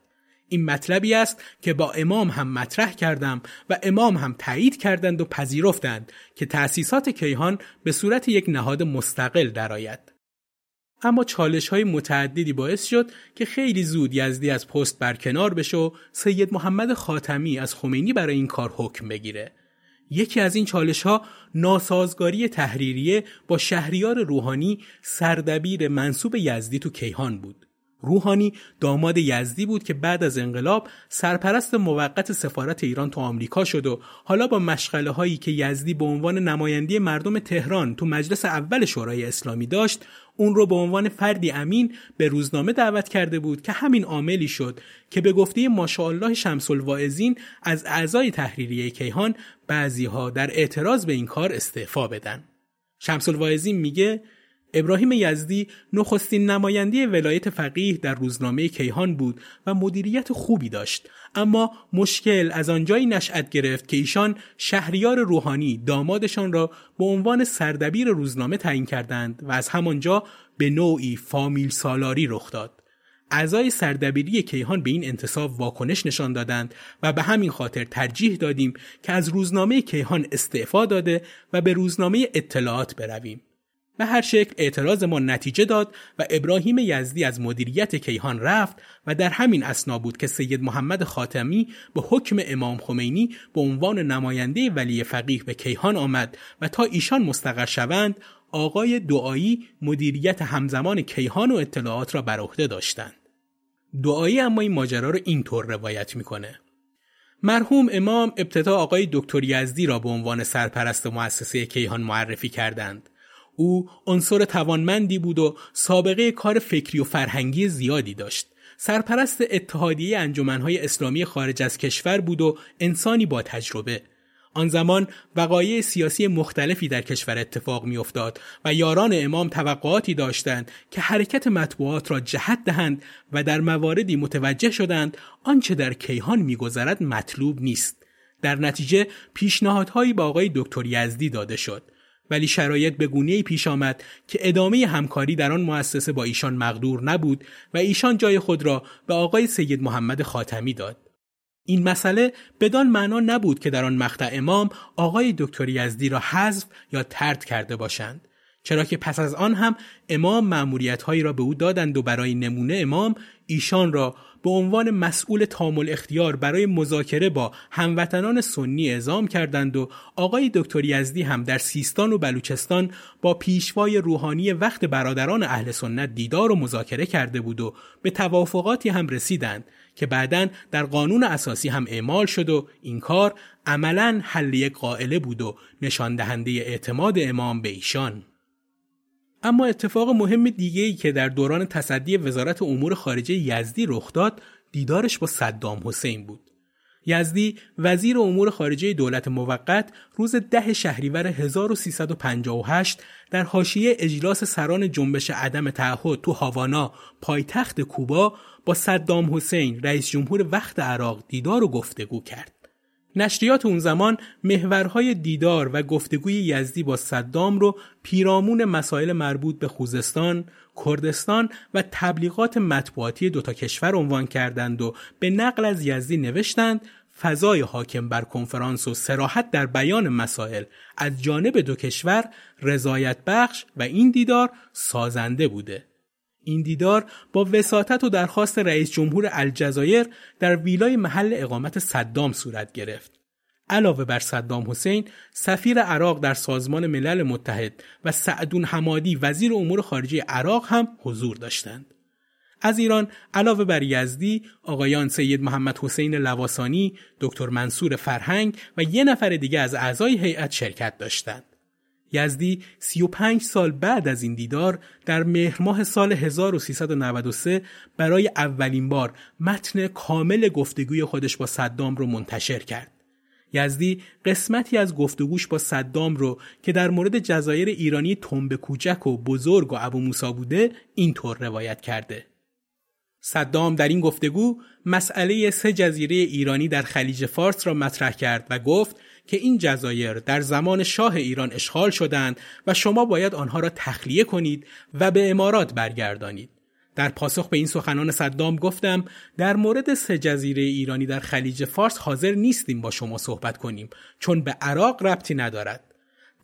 Speaker 2: این مطلبی است که با امام هم مطرح کردم و امام هم تایید کردند و پذیرفتند که تأسیسات کیهان به صورت یک نهاد مستقل درآید. اما چالش های متعددی باعث شد که خیلی زود یزدی از پست برکنار بشه و سید محمد خاتمی از خمینی برای این کار حکم بگیره. یکی از این چالش ها ناسازگاری تحریریه با شهریار روحانی سردبیر منصوب یزدی تو کیهان بود. روحانی داماد یزدی بود که بعد از انقلاب سرپرست موقت سفارت ایران تو آمریکا شد و حالا با مشغله هایی که یزدی به عنوان نماینده مردم تهران تو مجلس اول شورای اسلامی داشت اون رو به عنوان فردی امین به روزنامه دعوت کرده بود که همین عاملی شد که به گفته ماشاءالله شمس الواعظین از اعضای تحریریه کیهان بعضی ها در اعتراض به این کار استعفا بدن. شمس الواعظین میگه ابراهیم یزدی نخستین نماینده ولایت فقیه در روزنامه کیهان بود و مدیریت خوبی داشت. اما مشکل از آنجایی نشأت گرفت که ایشان شهریار روحانی دامادشان را به عنوان سردبیر روزنامه تعیین کردند و از همانجا به نوعی فامیل سالاری رخ داد. اعضای سردبیری کیهان به این انتصاب واکنش نشان دادند و به همین خاطر ترجیح دادیم که از روزنامه کیهان استعفا داده و به روزنامه اطلاعات برویم. به هر شکل اعتراض ما نتیجه داد و ابراهیم یزدی از مدیریت کیهان رفت و در همین اسنا بود که سید محمد خاتمی به حکم امام خمینی به عنوان نماینده ولی فقیه به کیهان آمد و تا ایشان مستقر شوند آقای دعایی مدیریت همزمان کیهان و اطلاعات را بر عهده داشتند. دعایی اما این ماجرا را اینطور روایت می‌کنه. مرحوم امام ابتدا آقای دکتر یزدی را به عنوان سرپرست مؤسسه کیهان معرفی کردند. او عنصر توانمندی بود و سابقه کار فکری و فرهنگی زیادی داشت. سرپرست اتحادیه انجمنهای اسلامی خارج از کشور بود و انسانی با تجربه. آن زمان وقایع سیاسی مختلفی در کشور اتفاق میافتاد و یاران امام توقعاتی داشتند که حرکت مطبوعات را جهت دهند و در مواردی متوجه شدند آنچه در کیهان میگذرد مطلوب نیست. در نتیجه پیشنهادهایی با آقای دکتر یزدی داده شد. ولی شرایط به گونه پیش آمد که ادامه همکاری در آن مؤسسه با ایشان مقدور نبود و ایشان جای خود را به آقای سید محمد خاتمی داد. این مسئله بدان معنا نبود که در آن مقطع امام آقای دکتر یزدی را حذف یا ترد کرده باشند چرا که پس از آن هم امام معمولیت هایی را به او دادند و برای نمونه امام ایشان را به عنوان مسئول تامل اختیار برای مذاکره با هموطنان سنی اعزام کردند و آقای دکتر یزدی هم در سیستان و بلوچستان با پیشوای روحانی وقت برادران اهل سنت دیدار و مذاکره کرده بود و به توافقاتی هم رسیدند که بعدا در قانون اساسی هم اعمال شد و این کار عملا حل یک قائله بود و نشان دهنده اعتماد امام به ایشان. اما اتفاق مهم دیگه ای که در دوران تصدی وزارت امور خارجه یزدی رخ داد دیدارش با صدام حسین بود یزدی وزیر امور خارجه دولت موقت روز ده شهریور 1358 در حاشیه اجلاس سران جنبش عدم تعهد تو هاوانا پایتخت کوبا با صدام حسین رئیس جمهور وقت عراق دیدار و گفتگو کرد. نشریات اون زمان محورهای دیدار و گفتگوی یزدی با صدام رو پیرامون مسائل مربوط به خوزستان، کردستان و تبلیغات مطبوعاتی دوتا کشور عنوان کردند و به نقل از یزدی نوشتند فضای حاکم بر کنفرانس و سراحت در بیان مسائل از جانب دو کشور رضایت بخش و این دیدار سازنده بوده. این دیدار با وساطت و درخواست رئیس جمهور الجزایر در ویلای محل اقامت صدام صورت گرفت. علاوه بر صدام حسین سفیر عراق در سازمان ملل متحد و سعدون حمادی وزیر امور خارجه عراق هم حضور داشتند. از ایران علاوه بر یزدی آقایان سید محمد حسین لواسانی، دکتر منصور فرهنگ و یه نفر دیگه از اعضای هیئت شرکت داشتند. یزدی 35 سال بعد از این دیدار در مهر ماه سال 1393 برای اولین بار متن کامل گفتگوی خودش با صدام رو منتشر کرد. یزدی قسمتی از گفتگوش با صدام رو که در مورد جزایر ایرانی تنب کوچک و بزرگ و ابو موسا بوده اینطور روایت کرده. صدام در این گفتگو مسئله سه جزیره ایرانی در خلیج فارس را مطرح کرد و گفت که این جزایر در زمان شاه ایران اشغال شدند و شما باید آنها را تخلیه کنید و به امارات برگردانید. در پاسخ به این سخنان صدام گفتم در مورد سه جزیره ایرانی در خلیج فارس حاضر نیستیم با شما صحبت کنیم چون به عراق ربطی ندارد.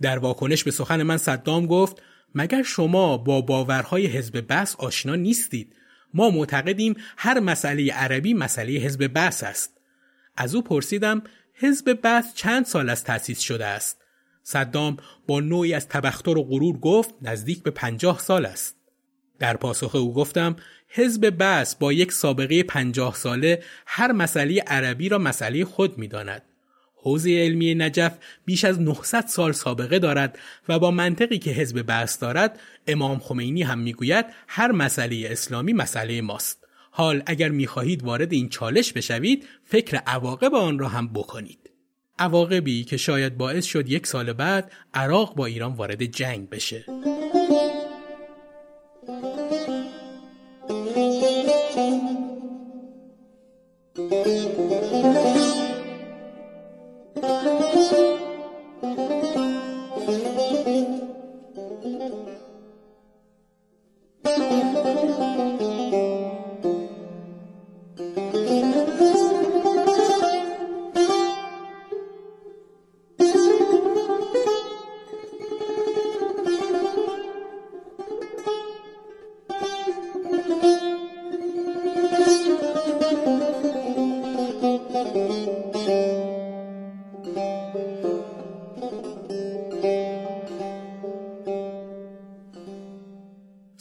Speaker 2: در واکنش به سخن من صدام گفت مگر شما با باورهای حزب بس آشنا نیستید ما معتقدیم هر مسئله عربی مسئله حزب بس است. از او پرسیدم حزب بس چند سال از تأسیس شده است؟ صدام با نوعی از تبختر و غرور گفت نزدیک به پنجاه سال است. در پاسخ او گفتم حزب بس با یک سابقه پنجاه ساله هر مسئله عربی را مسئله خود می داند. حوزه علمی نجف بیش از 900 سال سابقه دارد و با منطقی که حزب بس دارد امام خمینی هم می‌گوید هر مسئله اسلامی مسئله ماست. حال اگر می‌خواهید وارد این چالش بشوید فکر عواقب آن را هم بکنید. عواقبی که شاید باعث شد یک سال بعد عراق با ایران وارد جنگ بشه.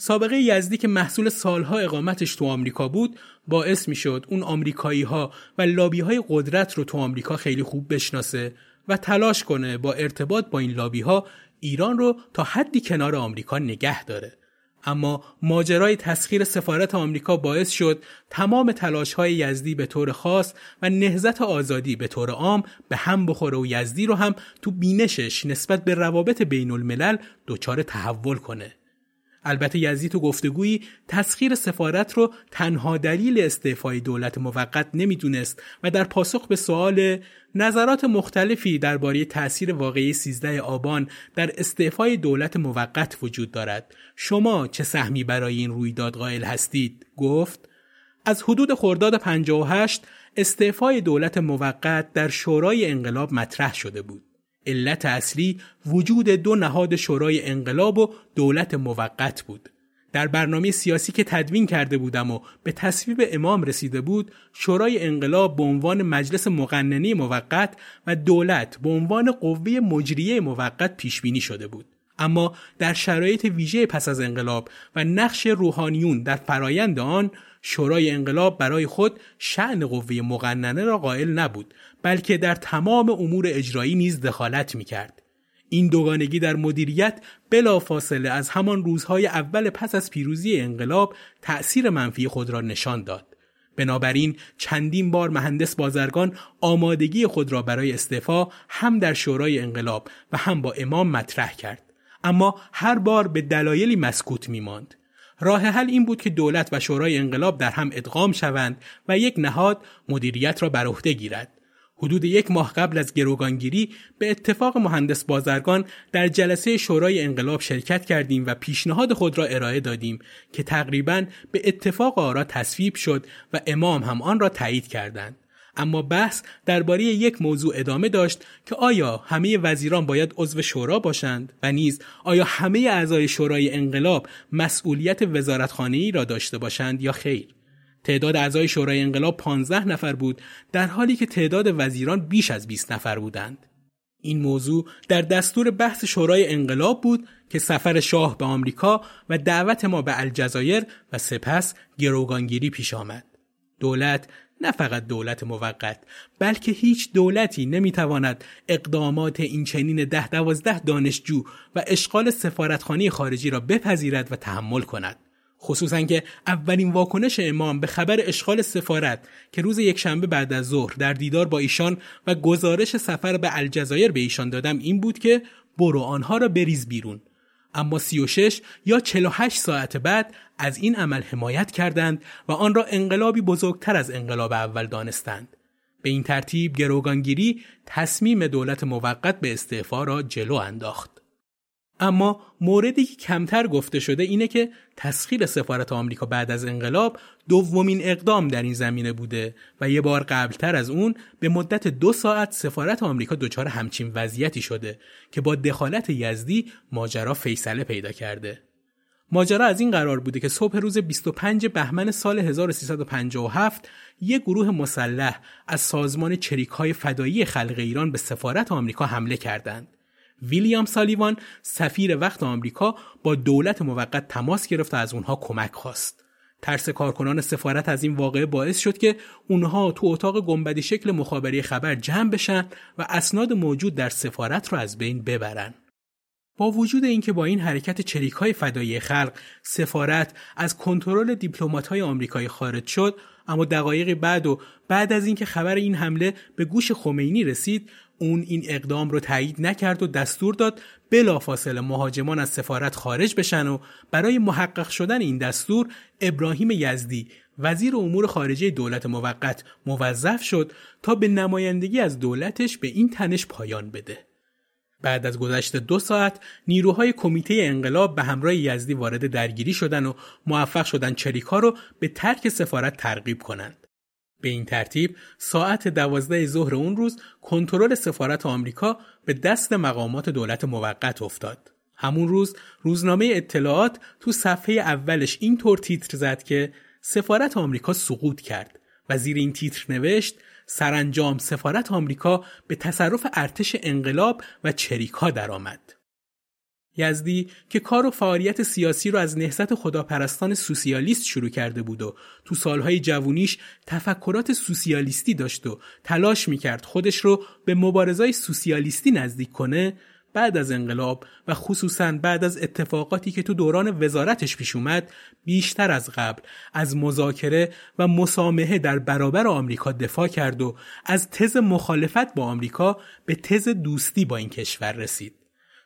Speaker 2: سابقه یزدی که محصول سالها اقامتش تو آمریکا بود باعث می‌شد اون آمریکایی ها و لابی های قدرت رو تو آمریکا خیلی خوب بشناسه و تلاش کنه با ارتباط با این لابی ها ایران رو تا حدی کنار آمریکا نگه داره اما ماجرای تسخیر سفارت آمریکا باعث شد تمام تلاش های یزدی به طور خاص و نهزت آزادی به طور عام به هم بخوره و یزدی رو هم تو بینشش نسبت به روابط بین الملل دچار تحول کنه. البته یزدی تو گفتگویی تسخیر سفارت رو تنها دلیل استعفای دولت موقت نمی‌دونست و در پاسخ به سوال نظرات مختلفی درباره تأثیر واقعی 13 آبان در استعفای دولت موقت وجود دارد. شما چه سهمی برای این رویداد قائل هستید؟ گفت از حدود خرداد 58 استعفای دولت موقت در شورای انقلاب مطرح شده بود. علت اصلی وجود دو نهاد شورای انقلاب و دولت موقت بود. در برنامه سیاسی که تدوین کرده بودم و به تصویب امام رسیده بود شورای انقلاب به عنوان مجلس مقننی موقت و دولت به عنوان قوه مجریه موقت پیش بینی شده بود اما در شرایط ویژه پس از انقلاب و نقش روحانیون در فرایند آن شورای انقلاب برای خود شعن قوه مقننه را قائل نبود بلکه در تمام امور اجرایی نیز دخالت می کرد. این دوگانگی در مدیریت بلا فاصله از همان روزهای اول پس از پیروزی انقلاب تأثیر منفی خود را نشان داد. بنابراین چندین بار مهندس بازرگان آمادگی خود را برای استعفا هم در شورای انقلاب و هم با امام مطرح کرد. اما هر بار به دلایلی مسکوت می ماند. راه حل این بود که دولت و شورای انقلاب در هم ادغام شوند و یک نهاد مدیریت را بر عهده گیرد. حدود یک ماه قبل از گروگانگیری به اتفاق مهندس بازرگان در جلسه شورای انقلاب شرکت کردیم و پیشنهاد خود را ارائه دادیم که تقریبا به اتفاق آرا تصویب شد و امام هم آن را تایید کردند. اما بحث درباره یک موضوع ادامه داشت که آیا همه وزیران باید عضو شورا باشند و نیز آیا همه اعضای شورای انقلاب مسئولیت وزارتخانه ای را داشته باشند یا خیر؟ تعداد اعضای شورای انقلاب 15 نفر بود در حالی که تعداد وزیران بیش از 20 نفر بودند. این موضوع در دستور بحث شورای انقلاب بود که سفر شاه به آمریکا و دعوت ما به الجزایر و سپس گروگانگیری پیش آمد. دولت نه فقط دولت موقت بلکه هیچ دولتی نمی‌تواند اقدامات این چنین ده دوازده دانشجو و اشغال سفارتخانه خارجی را بپذیرد و تحمل کند. خصوصا که اولین واکنش امام به خبر اشغال سفارت که روز یکشنبه بعد از ظهر در دیدار با ایشان و گزارش سفر به الجزایر به ایشان دادم این بود که برو آنها را بریز بیرون. اما 36 یا 48 ساعت بعد از این عمل حمایت کردند و آن را انقلابی بزرگتر از انقلاب اول دانستند. به این ترتیب گروگانگیری تصمیم دولت موقت به استعفا را جلو انداخت. اما موردی که کمتر گفته شده اینه که تسخیر سفارت آمریکا بعد از انقلاب دومین اقدام در این زمینه بوده و یه بار قبلتر از اون به مدت دو ساعت سفارت آمریکا دچار همچین وضعیتی شده که با دخالت یزدی ماجرا فیصله پیدا کرده. ماجرا از این قرار بوده که صبح روز 25 بهمن سال 1357 یک گروه مسلح از سازمان چریک های فدایی خلق ایران به سفارت آمریکا حمله کردند. ویلیام سالیوان سفیر وقت آمریکا با دولت موقت تماس گرفت و از اونها کمک خواست. ترس کارکنان سفارت از این واقعه باعث شد که اونها تو اتاق گنبدی شکل مخابره خبر جمع بشن و اسناد موجود در سفارت را از بین ببرن. با وجود اینکه با این حرکت چریک های فدایی خلق سفارت از کنترل دیپلمات های آمریکایی خارج شد اما دقایقی بعد و بعد از اینکه خبر این حمله به گوش خمینی رسید اون این اقدام رو تایید نکرد و دستور داد بلافاصله مهاجمان از سفارت خارج بشن و برای محقق شدن این دستور ابراهیم یزدی وزیر امور خارجه دولت موقت موظف شد تا به نمایندگی از دولتش به این تنش پایان بده. بعد از گذشت دو ساعت نیروهای کمیته انقلاب به همراه یزدی وارد درگیری شدن و موفق شدن چریکا رو به ترک سفارت ترغیب کنند. به این ترتیب ساعت دوازده ظهر اون روز کنترل سفارت آمریکا به دست مقامات دولت موقت افتاد. همون روز روزنامه اطلاعات تو صفحه اولش اینطور تیتر زد که سفارت آمریکا سقوط کرد و زیر این تیتر نوشت سرانجام سفارت آمریکا به تصرف ارتش انقلاب و چریکا درآمد. یزدی که کار و فعالیت سیاسی رو از نهضت خداپرستان سوسیالیست شروع کرده بود و تو سالهای جوونیش تفکرات سوسیالیستی داشت و تلاش می‌کرد خودش رو به مبارزای سوسیالیستی نزدیک کنه بعد از انقلاب و خصوصا بعد از اتفاقاتی که تو دوران وزارتش پیش اومد بیشتر از قبل از مذاکره و مسامحه در برابر آمریکا دفاع کرد و از تز مخالفت با آمریکا به تز دوستی با این کشور رسید.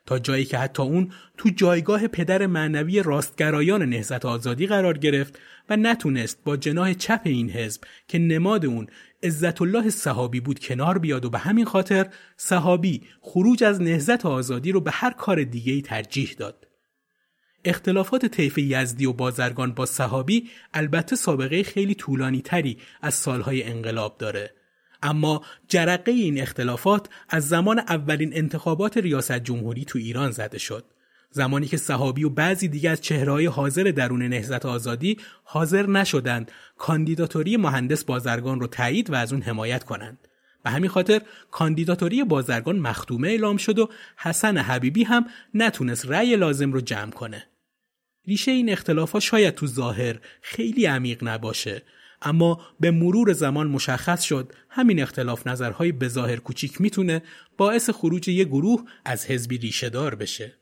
Speaker 2: تا جایی که حتی اون تو جایگاه پدر معنوی راستگرایان نهزت آزادی قرار گرفت و نتونست با جناه چپ این حزب که نماد اون عزت الله صحابی بود کنار بیاد و به همین خاطر صحابی خروج از نهزت آزادی رو به هر کار دیگه ای ترجیح داد. اختلافات طیف یزدی و بازرگان با صحابی البته سابقه خیلی طولانی تری از سالهای انقلاب داره اما جرقه این اختلافات از زمان اولین انتخابات ریاست جمهوری تو ایران زده شد. زمانی که صحابی و بعضی دیگر از چهرهای حاضر درون نهزت آزادی حاضر نشدند کاندیداتوری مهندس بازرگان رو تایید و از اون حمایت کنند. به همین خاطر کاندیداتوری بازرگان مختومه اعلام شد و حسن حبیبی هم نتونست رأی لازم رو جمع کنه. ریشه این اختلاف شاید تو ظاهر خیلی عمیق نباشه اما به مرور زمان مشخص شد همین اختلاف نظرهای به ظاهر کوچیک می‌تونه باعث خروج یه گروه از حزبی ریشه دار بشه.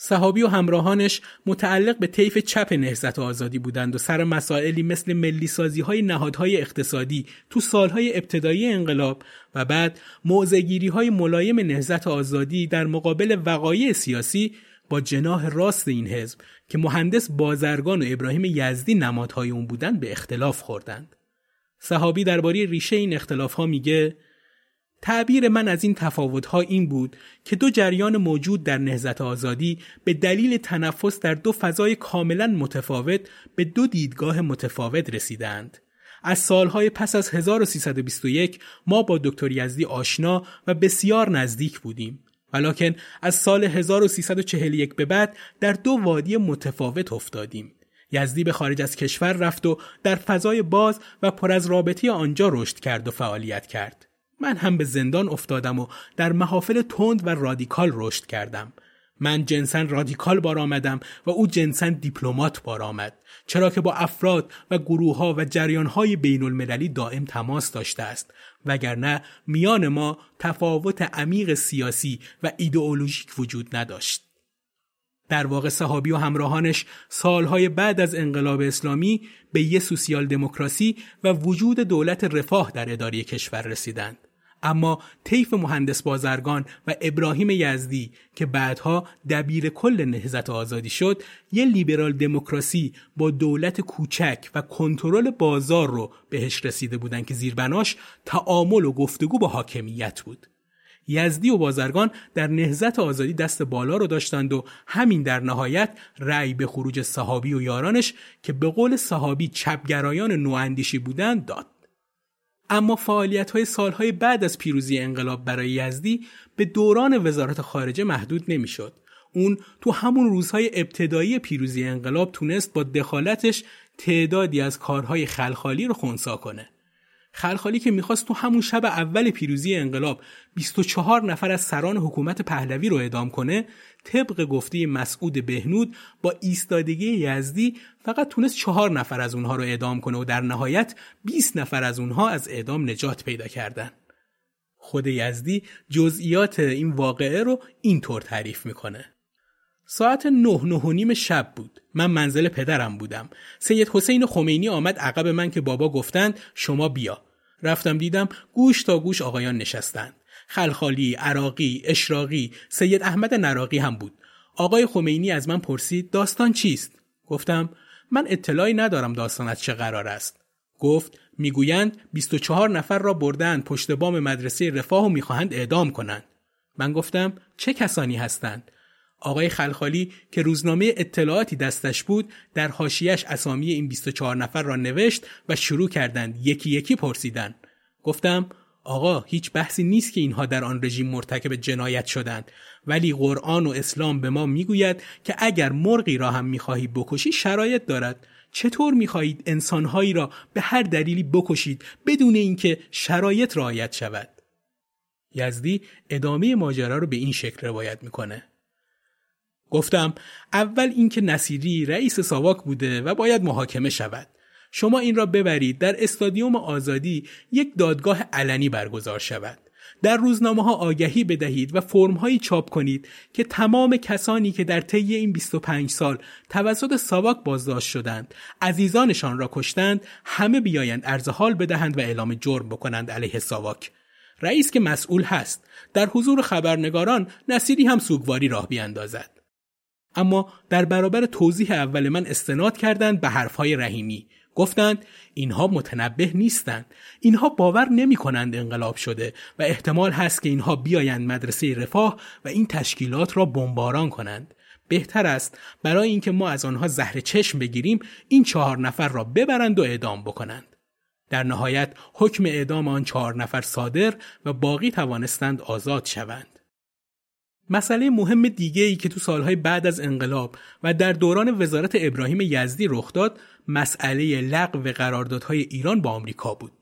Speaker 2: صحابی و همراهانش متعلق به طیف چپ نهزت آزادی بودند و سر مسائلی مثل ملی سازی های نهادهای اقتصادی تو سالهای ابتدایی انقلاب و بعد موزگیری های ملایم نهزت آزادی در مقابل وقایع سیاسی با جناه راست این حزب که مهندس بازرگان و ابراهیم یزدی نمادهای اون بودند به اختلاف خوردند. صحابی درباره ریشه این اختلاف ها میگه تعبیر من از این تفاوت ها این بود که دو جریان موجود در نهزت آزادی به دلیل تنفس در دو فضای کاملا متفاوت به دو دیدگاه متفاوت رسیدند. از سالهای پس از 1321 ما با دکتر یزدی آشنا و بسیار نزدیک بودیم. ولیکن از سال 1341 به بعد در دو وادی متفاوت افتادیم. یزدی به خارج از کشور رفت و در فضای باز و پر از رابطی آنجا رشد کرد و فعالیت کرد. من هم به زندان افتادم و در محافل تند و رادیکال رشد کردم. من جنسن رادیکال بار آمدم و او جنسن دیپلمات بار آمد چرا که با افراد و گروه ها و جریان های بین المللی دائم تماس داشته است وگرنه میان ما تفاوت عمیق سیاسی و ایدئولوژیک وجود نداشت در واقع صحابی و همراهانش سالهای بعد از انقلاب اسلامی به یه سوسیال دموکراسی و وجود دولت رفاه در اداره کشور رسیدند. اما طیف مهندس بازرگان و ابراهیم یزدی که بعدها دبیر کل نهزت آزادی شد یه لیبرال دموکراسی با دولت کوچک و کنترل بازار رو بهش رسیده بودند که زیربناش تعامل و گفتگو با حاکمیت بود. یزدی و بازرگان در نهزت آزادی دست بالا رو داشتند و همین در نهایت رأی به خروج صحابی و یارانش که به قول صحابی چپگرایان نواندیشی بودند داد. اما فعالیت های سالهای بعد از پیروزی انقلاب برای یزدی به دوران وزارت خارجه محدود نمی‌شد. اون تو همون روزهای ابتدایی پیروزی انقلاب تونست با دخالتش تعدادی از کارهای خلخالی رو خونسا کنه. خلخالی که می‌خواست تو همون شب اول پیروزی انقلاب 24 نفر از سران حکومت پهلوی رو اعدام کنه طبق گفته مسعود بهنود با ایستادگی یزدی فقط تونست چهار نفر از اونها رو اعدام کنه و در نهایت 20 نفر از اونها از اعدام نجات پیدا کردن. خود یزدی جزئیات این واقعه رو اینطور تعریف می‌کنه. ساعت نه نه و نیم شب بود. من منزل پدرم بودم. سید حسین خمینی آمد عقب من که بابا گفتند شما بیا. رفتم دیدم گوش تا گوش آقایان نشستند. خلخالی، عراقی، اشراقی، سید احمد نراقی هم بود. آقای خمینی از من پرسید داستان چیست؟ گفتم من اطلاعی ندارم داستان از چه قرار است. گفت می‌گویند 24 نفر را بردند پشت بام مدرسه رفاه و می‌خواهند اعدام کنند. من گفتم چه کسانی هستند؟ آقای خلخالی که روزنامه اطلاعاتی دستش بود در حاشیش اسامی این 24 نفر را نوشت و شروع کردند یکی یکی پرسیدن گفتم آقا هیچ بحثی نیست که اینها در آن رژیم مرتکب جنایت شدند. ولی قرآن و اسلام به ما می‌گوید که اگر مرغی را هم می‌خواهی بکشی شرایط دارد. چطور می‌خواهید انسانهایی را به هر دلیلی بکشید بدون اینکه شرایط رعایت شود؟ یزدی ادامه ماجرا رو به این شکل روایت می‌کنه. گفتم اول اینکه نصیری رئیس ساواک بوده و باید محاکمه شود. شما این را ببرید در استادیوم آزادی یک دادگاه علنی برگزار شود. در روزنامه ها آگهی بدهید و فرم هایی چاپ کنید که تمام کسانی که در طی این 25 سال توسط ساواک بازداشت شدند عزیزانشان را کشتند همه بیایند ارز حال بدهند و اعلام جرم بکنند علیه ساواک. رئیس که مسئول هست در حضور خبرنگاران نصیری هم سوگواری راه بیاندازد. اما در برابر توضیح اول من استناد کردند به حرفهای رحیمی. گفتند اینها متنبه نیستند. اینها باور نمی کنند انقلاب شده و احتمال هست که اینها بیایند مدرسه رفاه و این تشکیلات را بمباران کنند. بهتر است برای اینکه ما از آنها زهر چشم بگیریم این چهار نفر را ببرند و اعدام بکنند. در نهایت حکم اعدام آن چهار نفر صادر و باقی توانستند آزاد شوند. مسئله مهم دیگه ای که تو سالهای بعد از انقلاب و در دوران وزارت ابراهیم یزدی رخ داد مسئله لغو قراردادهای ایران با آمریکا بود.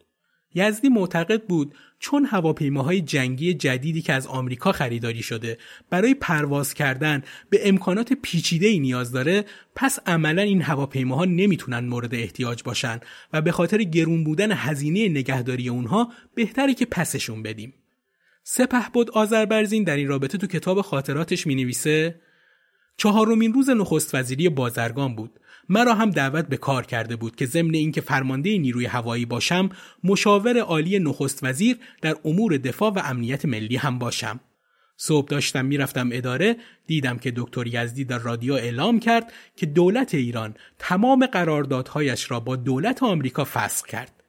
Speaker 2: یزدی معتقد بود چون هواپیماهای جنگی جدیدی که از آمریکا خریداری شده برای پرواز کردن به امکانات پیچیده ای نیاز داره پس عملا این هواپیماها نمی‌تونن مورد احتیاج باشن و به خاطر گرون بودن هزینه نگهداری اونها بهتره که پسشون بدیم. سپه بود آذربرزین در این رابطه تو کتاب خاطراتش می نویسه چهارمین روز نخست وزیری بازرگان بود. مرا هم دعوت به کار کرده بود که ضمن اینکه فرمانده نیروی هوایی باشم مشاور عالی نخست وزیر در امور دفاع و امنیت ملی هم باشم. صبح داشتم می‌رفتم اداره دیدم که دکتر یزدی در رادیو اعلام کرد که دولت ایران تمام قراردادهایش را با دولت آمریکا فسخ کرد.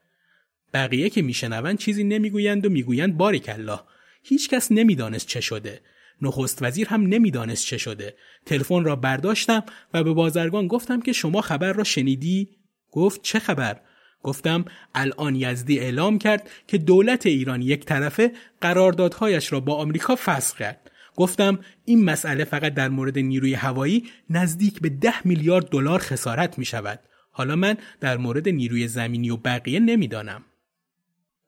Speaker 2: بقیه که میشنوند چیزی نمی‌گویند و می‌گویند باریک الله هیچکس نمی‌دانست چه شده. نخست وزیر هم نمی‌دانست چه شده. تلفن را برداشتم و به بازرگان گفتم که شما خبر را شنیدی؟ گفت چه خبر؟ گفتم الان یزدی اعلام کرد که دولت ایران یک طرفه قراردادهایش را با آمریکا فسخ کرد. گفتم این مسئله فقط در مورد نیروی هوایی نزدیک به ده میلیارد دلار خسارت می شود حالا من در مورد نیروی زمینی و بقیه نمی‌دانم.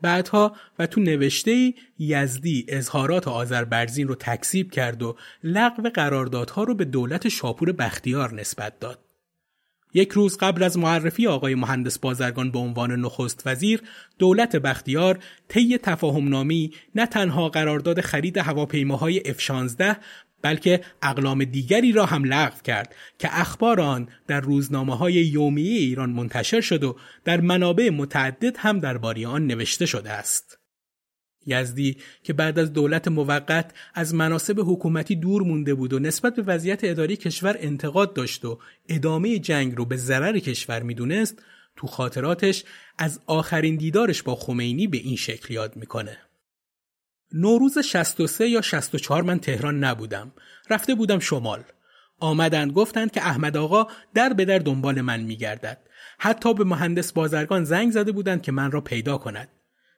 Speaker 2: بعدها و تو نوشته یزدی اظهارات آذربرزین رو تکذیب کرد و لغو قراردادها رو به دولت شاپور بختیار نسبت داد. یک روز قبل از معرفی آقای مهندس بازرگان به عنوان نخست وزیر دولت بختیار طی تفاهم نامی نه تنها قرارداد خرید هواپیماهای F-16 بلکه اقلام دیگری را هم لغو کرد که اخبار آن در روزنامه های یومیه ایران منتشر شد و در منابع متعدد هم درباره آن نوشته شده است. یزدی که بعد از دولت موقت از مناسب حکومتی دور مونده بود و نسبت به وضعیت اداری کشور انتقاد داشت و ادامه جنگ رو به ضرر کشور می‌دونست تو خاطراتش از آخرین دیدارش با خمینی به این شکل یاد می‌کنه. نوروز 63 یا 64 من تهران نبودم. رفته بودم شمال. آمدند گفتند که احمد آقا در به در دنبال من میگردد. حتی به مهندس بازرگان زنگ زده بودند که من را پیدا کند.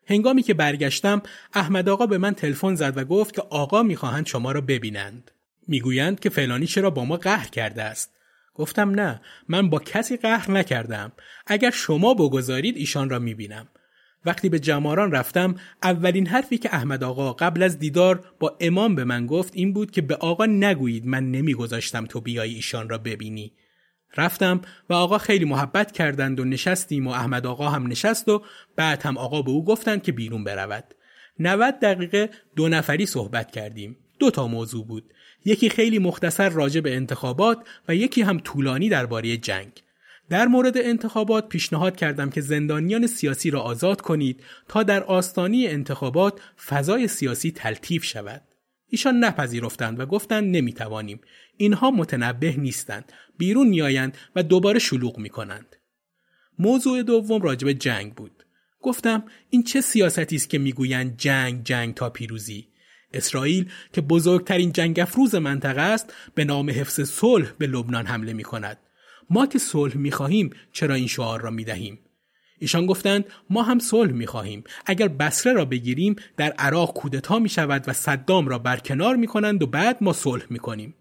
Speaker 2: هنگامی که برگشتم احمد آقا به من تلفن زد و گفت که آقا می‌خواهند شما را ببینند. می‌گویند که فلانی چرا با ما قهر کرده است. گفتم نه من با کسی قهر نکردم. اگر شما بگذارید ایشان را می‌بینم. وقتی به جماران رفتم اولین حرفی که احمد آقا قبل از دیدار با امام به من گفت این بود که به آقا نگویید من نمیگذاشتم تو بیای ایشان را ببینی. رفتم و آقا خیلی محبت کردند و نشستیم و احمد آقا هم نشست و بعد هم آقا به او گفتند که بیرون برود. 90 دقیقه دو نفری صحبت کردیم. دو تا موضوع بود. یکی خیلی مختصر راجع به انتخابات و یکی هم طولانی درباره جنگ. در مورد انتخابات پیشنهاد کردم که زندانیان سیاسی را آزاد کنید تا در آستانی انتخابات فضای سیاسی تلطیف شود. ایشان نپذیرفتند و گفتند نمی‌توانیم. اینها متنبه نیستند. بیرون میآیند و دوباره شلوغ می کنند. موضوع دوم راجب جنگ بود. گفتم این چه سیاستی است که می‌گویند جنگ جنگ تا پیروزی اسرائیل که بزرگترین جنگ افروز منطقه است به نام حفظ صلح به لبنان حمله می کند ما که صلح می‌خواهیم چرا این شعار را می‌دهیم ایشان گفتند ما هم صلح می‌خواهیم اگر بسره را بگیریم در عراق کودتا می شود و صدام را برکنار می کنند و بعد ما صلح می کنیم.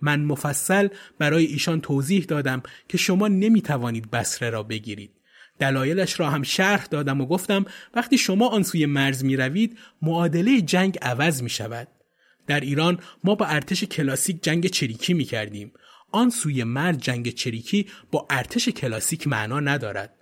Speaker 2: من مفصل برای ایشان توضیح دادم که شما نمی توانید بسره را بگیرید. دلایلش را هم شرح دادم و گفتم وقتی شما آن سوی مرز می روید معادله جنگ عوض می شود. در ایران ما با ارتش کلاسیک جنگ چریکی می کردیم. آن سوی مرد جنگ چریکی با ارتش کلاسیک معنا ندارد.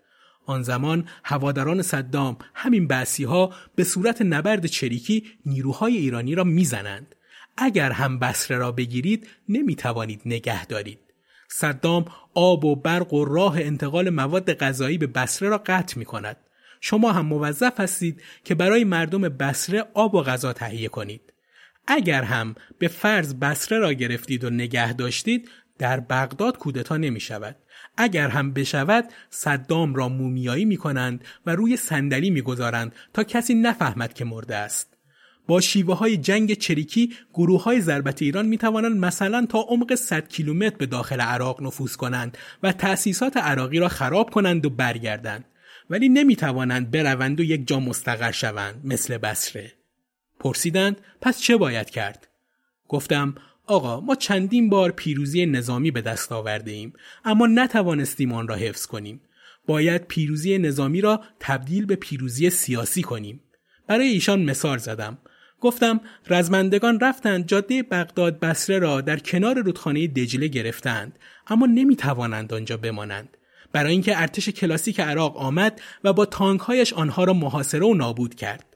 Speaker 2: آن زمان هواداران صدام همین بعثی ها به صورت نبرد چریکی نیروهای ایرانی را می‌زنند. اگر هم بسره را بگیرید نمی توانید نگه دارید. صدام آب و برق و راه انتقال مواد غذایی به بسره را قطع می کند شما هم موظف هستید که برای مردم بسره آب و غذا تهیه کنید. اگر هم به فرض بسره را گرفتید و نگه داشتید در بغداد کودتا نمی شود. اگر هم بشود صدام را مومیایی می کنند و روی صندلی می گذارند تا کسی نفهمد که مرده است. با شیوه های جنگ چریکی گروه های ضربت ایران می توانند مثلا تا عمق 100 کیلومتر به داخل عراق نفوذ کنند و تأسیسات عراقی را خراب کنند و برگردند ولی نمی توانند بروند و یک جا مستقر شوند مثل بسره پرسیدند پس چه باید کرد گفتم آقا ما چندین بار پیروزی نظامی به دست آورده ایم اما نتوانستیم آن را حفظ کنیم. باید پیروزی نظامی را تبدیل به پیروزی سیاسی کنیم. برای ایشان مثال زدم. گفتم رزمندگان رفتند جاده بغداد بسره را در کنار رودخانه دجله گرفتند اما نمی توانند آنجا بمانند. برای اینکه ارتش کلاسیک عراق آمد و با تانکهایش آنها را محاصره و نابود کرد.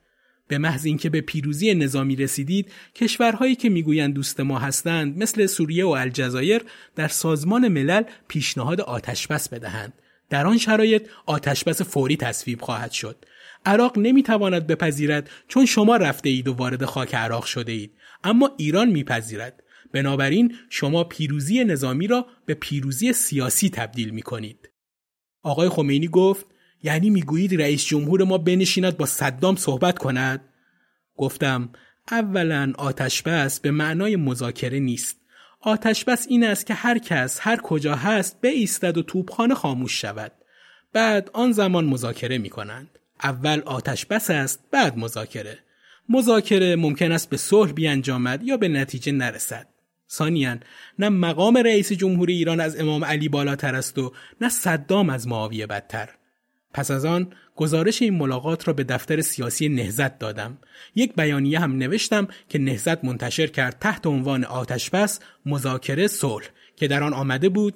Speaker 2: به محض اینکه به پیروزی نظامی رسیدید کشورهایی که می‌گویند دوست ما هستند مثل سوریه و الجزایر در سازمان ملل پیشنهاد آتشبس بدهند. در آن شرایط آتشبس فوری تصویب خواهد شد. عراق نمی‌تواند بپذیرد چون شما رفته اید و وارد خاک عراق شده اید اما ایران میپذیرد. بنابراین شما پیروزی نظامی را به پیروزی سیاسی تبدیل می کنید. آقای خمینی گفت یعنی می‌گویید رئیس جمهور ما بنشیند با صدام صحبت کند؟ گفتم اولا آتش بس به معنای مذاکره نیست. آتش بس این است که هر کس هر کجا هست ایستد و توپخانه خاموش شود. بعد آن زمان مذاکره می کنند. اول آتش بس است بعد مذاکره. مذاکره ممکن است به صلح بیانجامد یا به نتیجه نرسد. ثانیا نه مقام رئیس جمهوری ایران از امام علی بالاتر است و نه صدام از معاویه بدتر پس از آن گزارش این ملاقات را به دفتر سیاسی نهزت دادم. یک بیانیه هم نوشتم که نهزت منتشر کرد تحت عنوان آتش بس مذاکره صلح که در آن آمده بود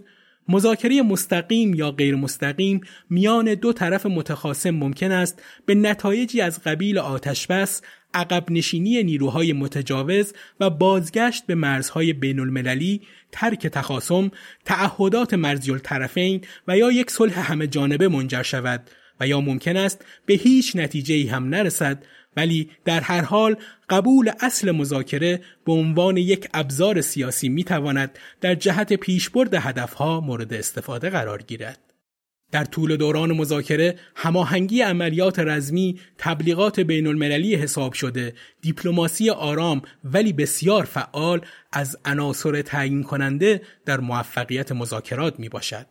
Speaker 2: مذاکره مستقیم یا غیر مستقیم میان دو طرف متخاصم ممکن است به نتایجی از قبیل آتش بس عقب نشینی نیروهای متجاوز و بازگشت به مرزهای بین المللی، ترک تخاصم، تعهدات مرزی الطرفین و یا یک صلح همه جانبه منجر شود و یا ممکن است به هیچ نتیجه هم نرسد ولی در هر حال قبول اصل مذاکره به عنوان یک ابزار سیاسی می تواند در جهت پیشبرد هدفها مورد استفاده قرار گیرد. در طول دوران مذاکره هماهنگی عملیات رزمی تبلیغات بین المللی حساب شده. دیپلماسی آرام ولی بسیار فعال از عناصر تعیین کننده در موفقیت مذاکرات می باشد.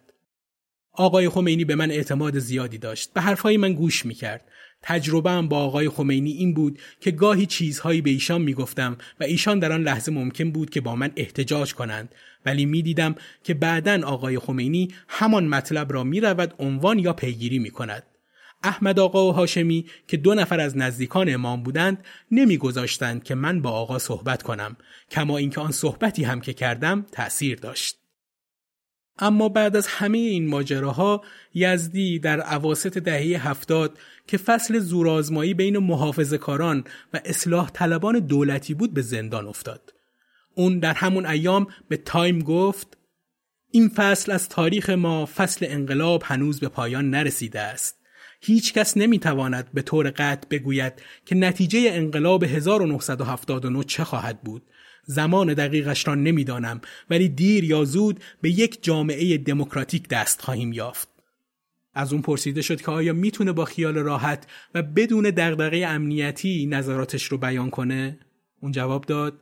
Speaker 2: آقای خمینی به من اعتماد زیادی داشت. به حرفهای من گوش می کرد تجربه با آقای خمینی این بود که گاهی چیزهایی به ایشان می‌گفتم و ایشان در آن لحظه ممکن بود که با من احتجاج کنند ولی می‌دیدم که بعدا آقای خمینی همان مطلب را می‌رود عنوان یا پیگیری می کند. احمد آقا و هاشمی که دو نفر از نزدیکان امام بودند نمیگذاشتند که من با آقا صحبت کنم کما اینکه آن صحبتی هم که کردم تأثیر داشت اما بعد از همه این ماجراها یزدی در عواست دهه هفتاد که فصل زورآزمایی بین محافظه کاران و اصلاح طلبان دولتی بود به زندان افتاد. اون در همون ایام به تایم گفت این فصل از تاریخ ما فصل انقلاب هنوز به پایان نرسیده است. هیچ کس نمی‌تواند به طور قطع بگوید که نتیجه انقلاب 1979 چه خواهد بود زمان دقیقش را نمی‌دانم ولی دیر یا زود به یک جامعه دموکراتیک دست خواهیم یافت. از اون پرسیده شد که آیا می‌تونه با خیال راحت و بدون دغدغه امنیتی نظراتش رو بیان کنه؟ اون جواب داد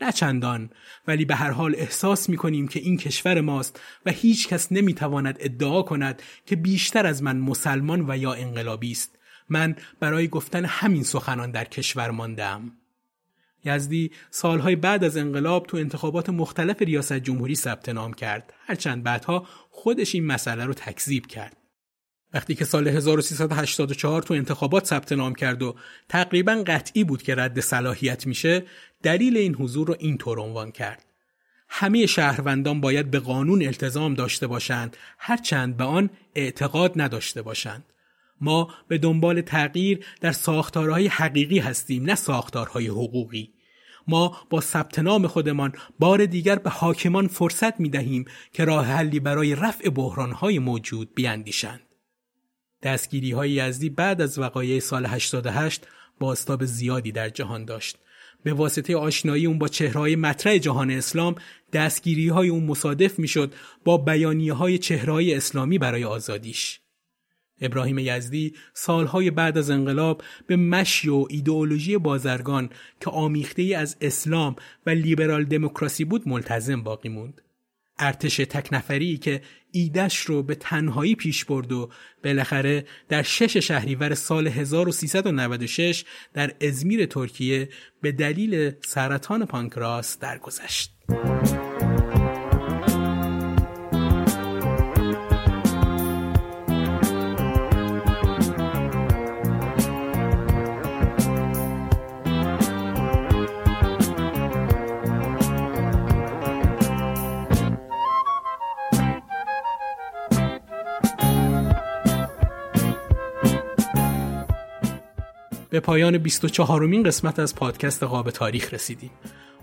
Speaker 2: نه چندان ولی به هر حال احساس می کنیم که این کشور ماست و هیچ کس نمی تواند ادعا کند که بیشتر از من مسلمان و یا انقلابی است. من برای گفتن همین سخنان در کشور ماندم. یزدی سالهای بعد از انقلاب تو انتخابات مختلف ریاست جمهوری ثبت نام کرد. هرچند بعدها خودش این مسئله رو تکذیب کرد. وقتی که سال 1384 تو انتخابات ثبت نام کرد و تقریبا قطعی بود که رد صلاحیت میشه دلیل این حضور رو اینطور عنوان کرد. همه شهروندان باید به قانون التزام داشته باشند هرچند به آن اعتقاد نداشته باشند. ما به دنبال تغییر در ساختارهای حقیقی هستیم نه ساختارهای حقوقی. ما با ثبت نام خودمان بار دیگر به حاکمان فرصت می دهیم که راه حلی برای رفع بحرانهای موجود بیاندیشند. دستگیری های یزدی بعد از وقایع سال 88 باستاب زیادی در جهان داشت. به واسطه آشنایی اون با چهرهای مطرح جهان اسلام دستگیری های اون مصادف می‌شد با بیانیه های چهرهای اسلامی برای آزادیش. ابراهیم یزدی سالهای بعد از انقلاب به مشی و ایدئولوژی بازرگان که آمیخته ای از اسلام و لیبرال دموکراسی بود ملتزم باقی موند. ارتش تکنفری که ایدش رو به تنهایی پیش برد و بالاخره در شش شهریور سال 1396 در ازمیر ترکیه به دلیل سرطان پانکراس درگذشت. به پایان 24 مین قسمت از پادکست قاب تاریخ رسیدیم.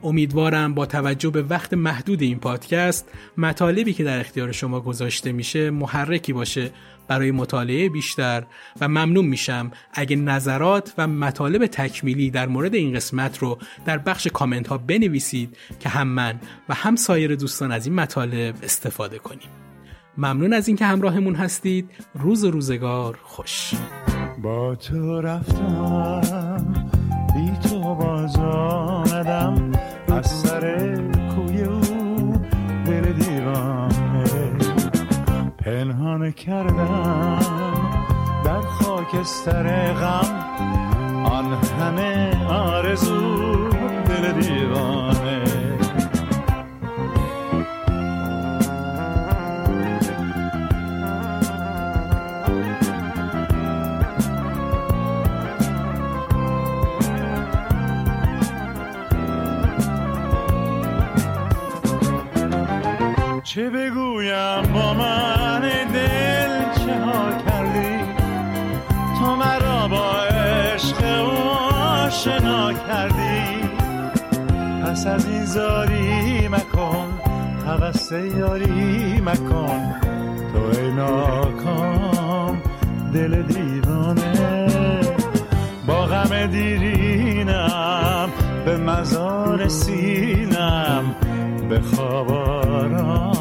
Speaker 2: امیدوارم با توجه به وقت محدود این پادکست مطالبی که در اختیار شما گذاشته میشه محرکی باشه برای مطالعه بیشتر و ممنون میشم اگه نظرات و مطالب تکمیلی در مورد این قسمت رو در بخش کامنت ها بنویسید که هم من و هم سایر دوستان از این مطالب استفاده کنیم. ممنون از اینکه همراهمون هستید. روز روزگار خوش.
Speaker 4: با تو رفتم بی تو باز آمدم. از سر کوی او دل دیوانه پنهان کردم. در خاکستر غم آن همه آرزو چه بگویم با من دل چه ها کردی؟ تو مرا با عشق آشنا کردی. پس از این زاری مکن حوث یاری مکن. تو ای ناکام دل دیوانه. با غم دیرینم به مزار سینم به خوابارم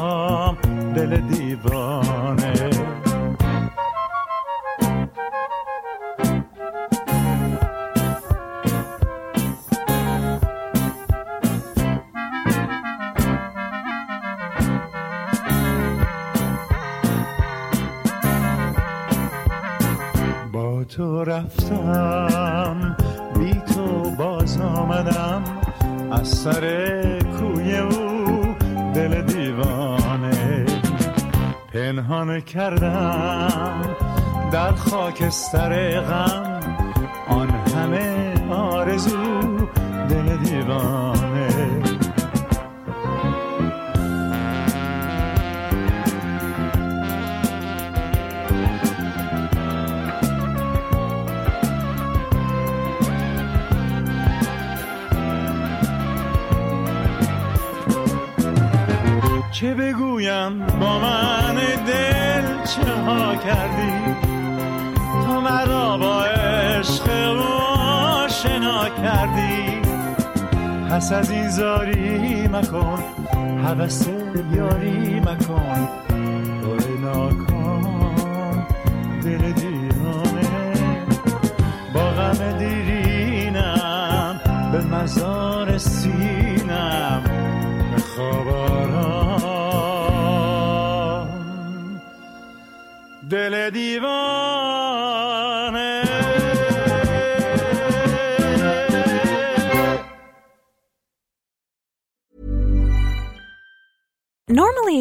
Speaker 4: تو رفتم بی تو باز آمدم. از سر کوی او دل دیوانه پنهان کردم. در خاکستر غم کردی؟ تو مرا با عشق آشنا کردی. پس از این زاری مکن حوث یاری مکن. تو ناکام دل دیوانه. با غم دیرینم به مزار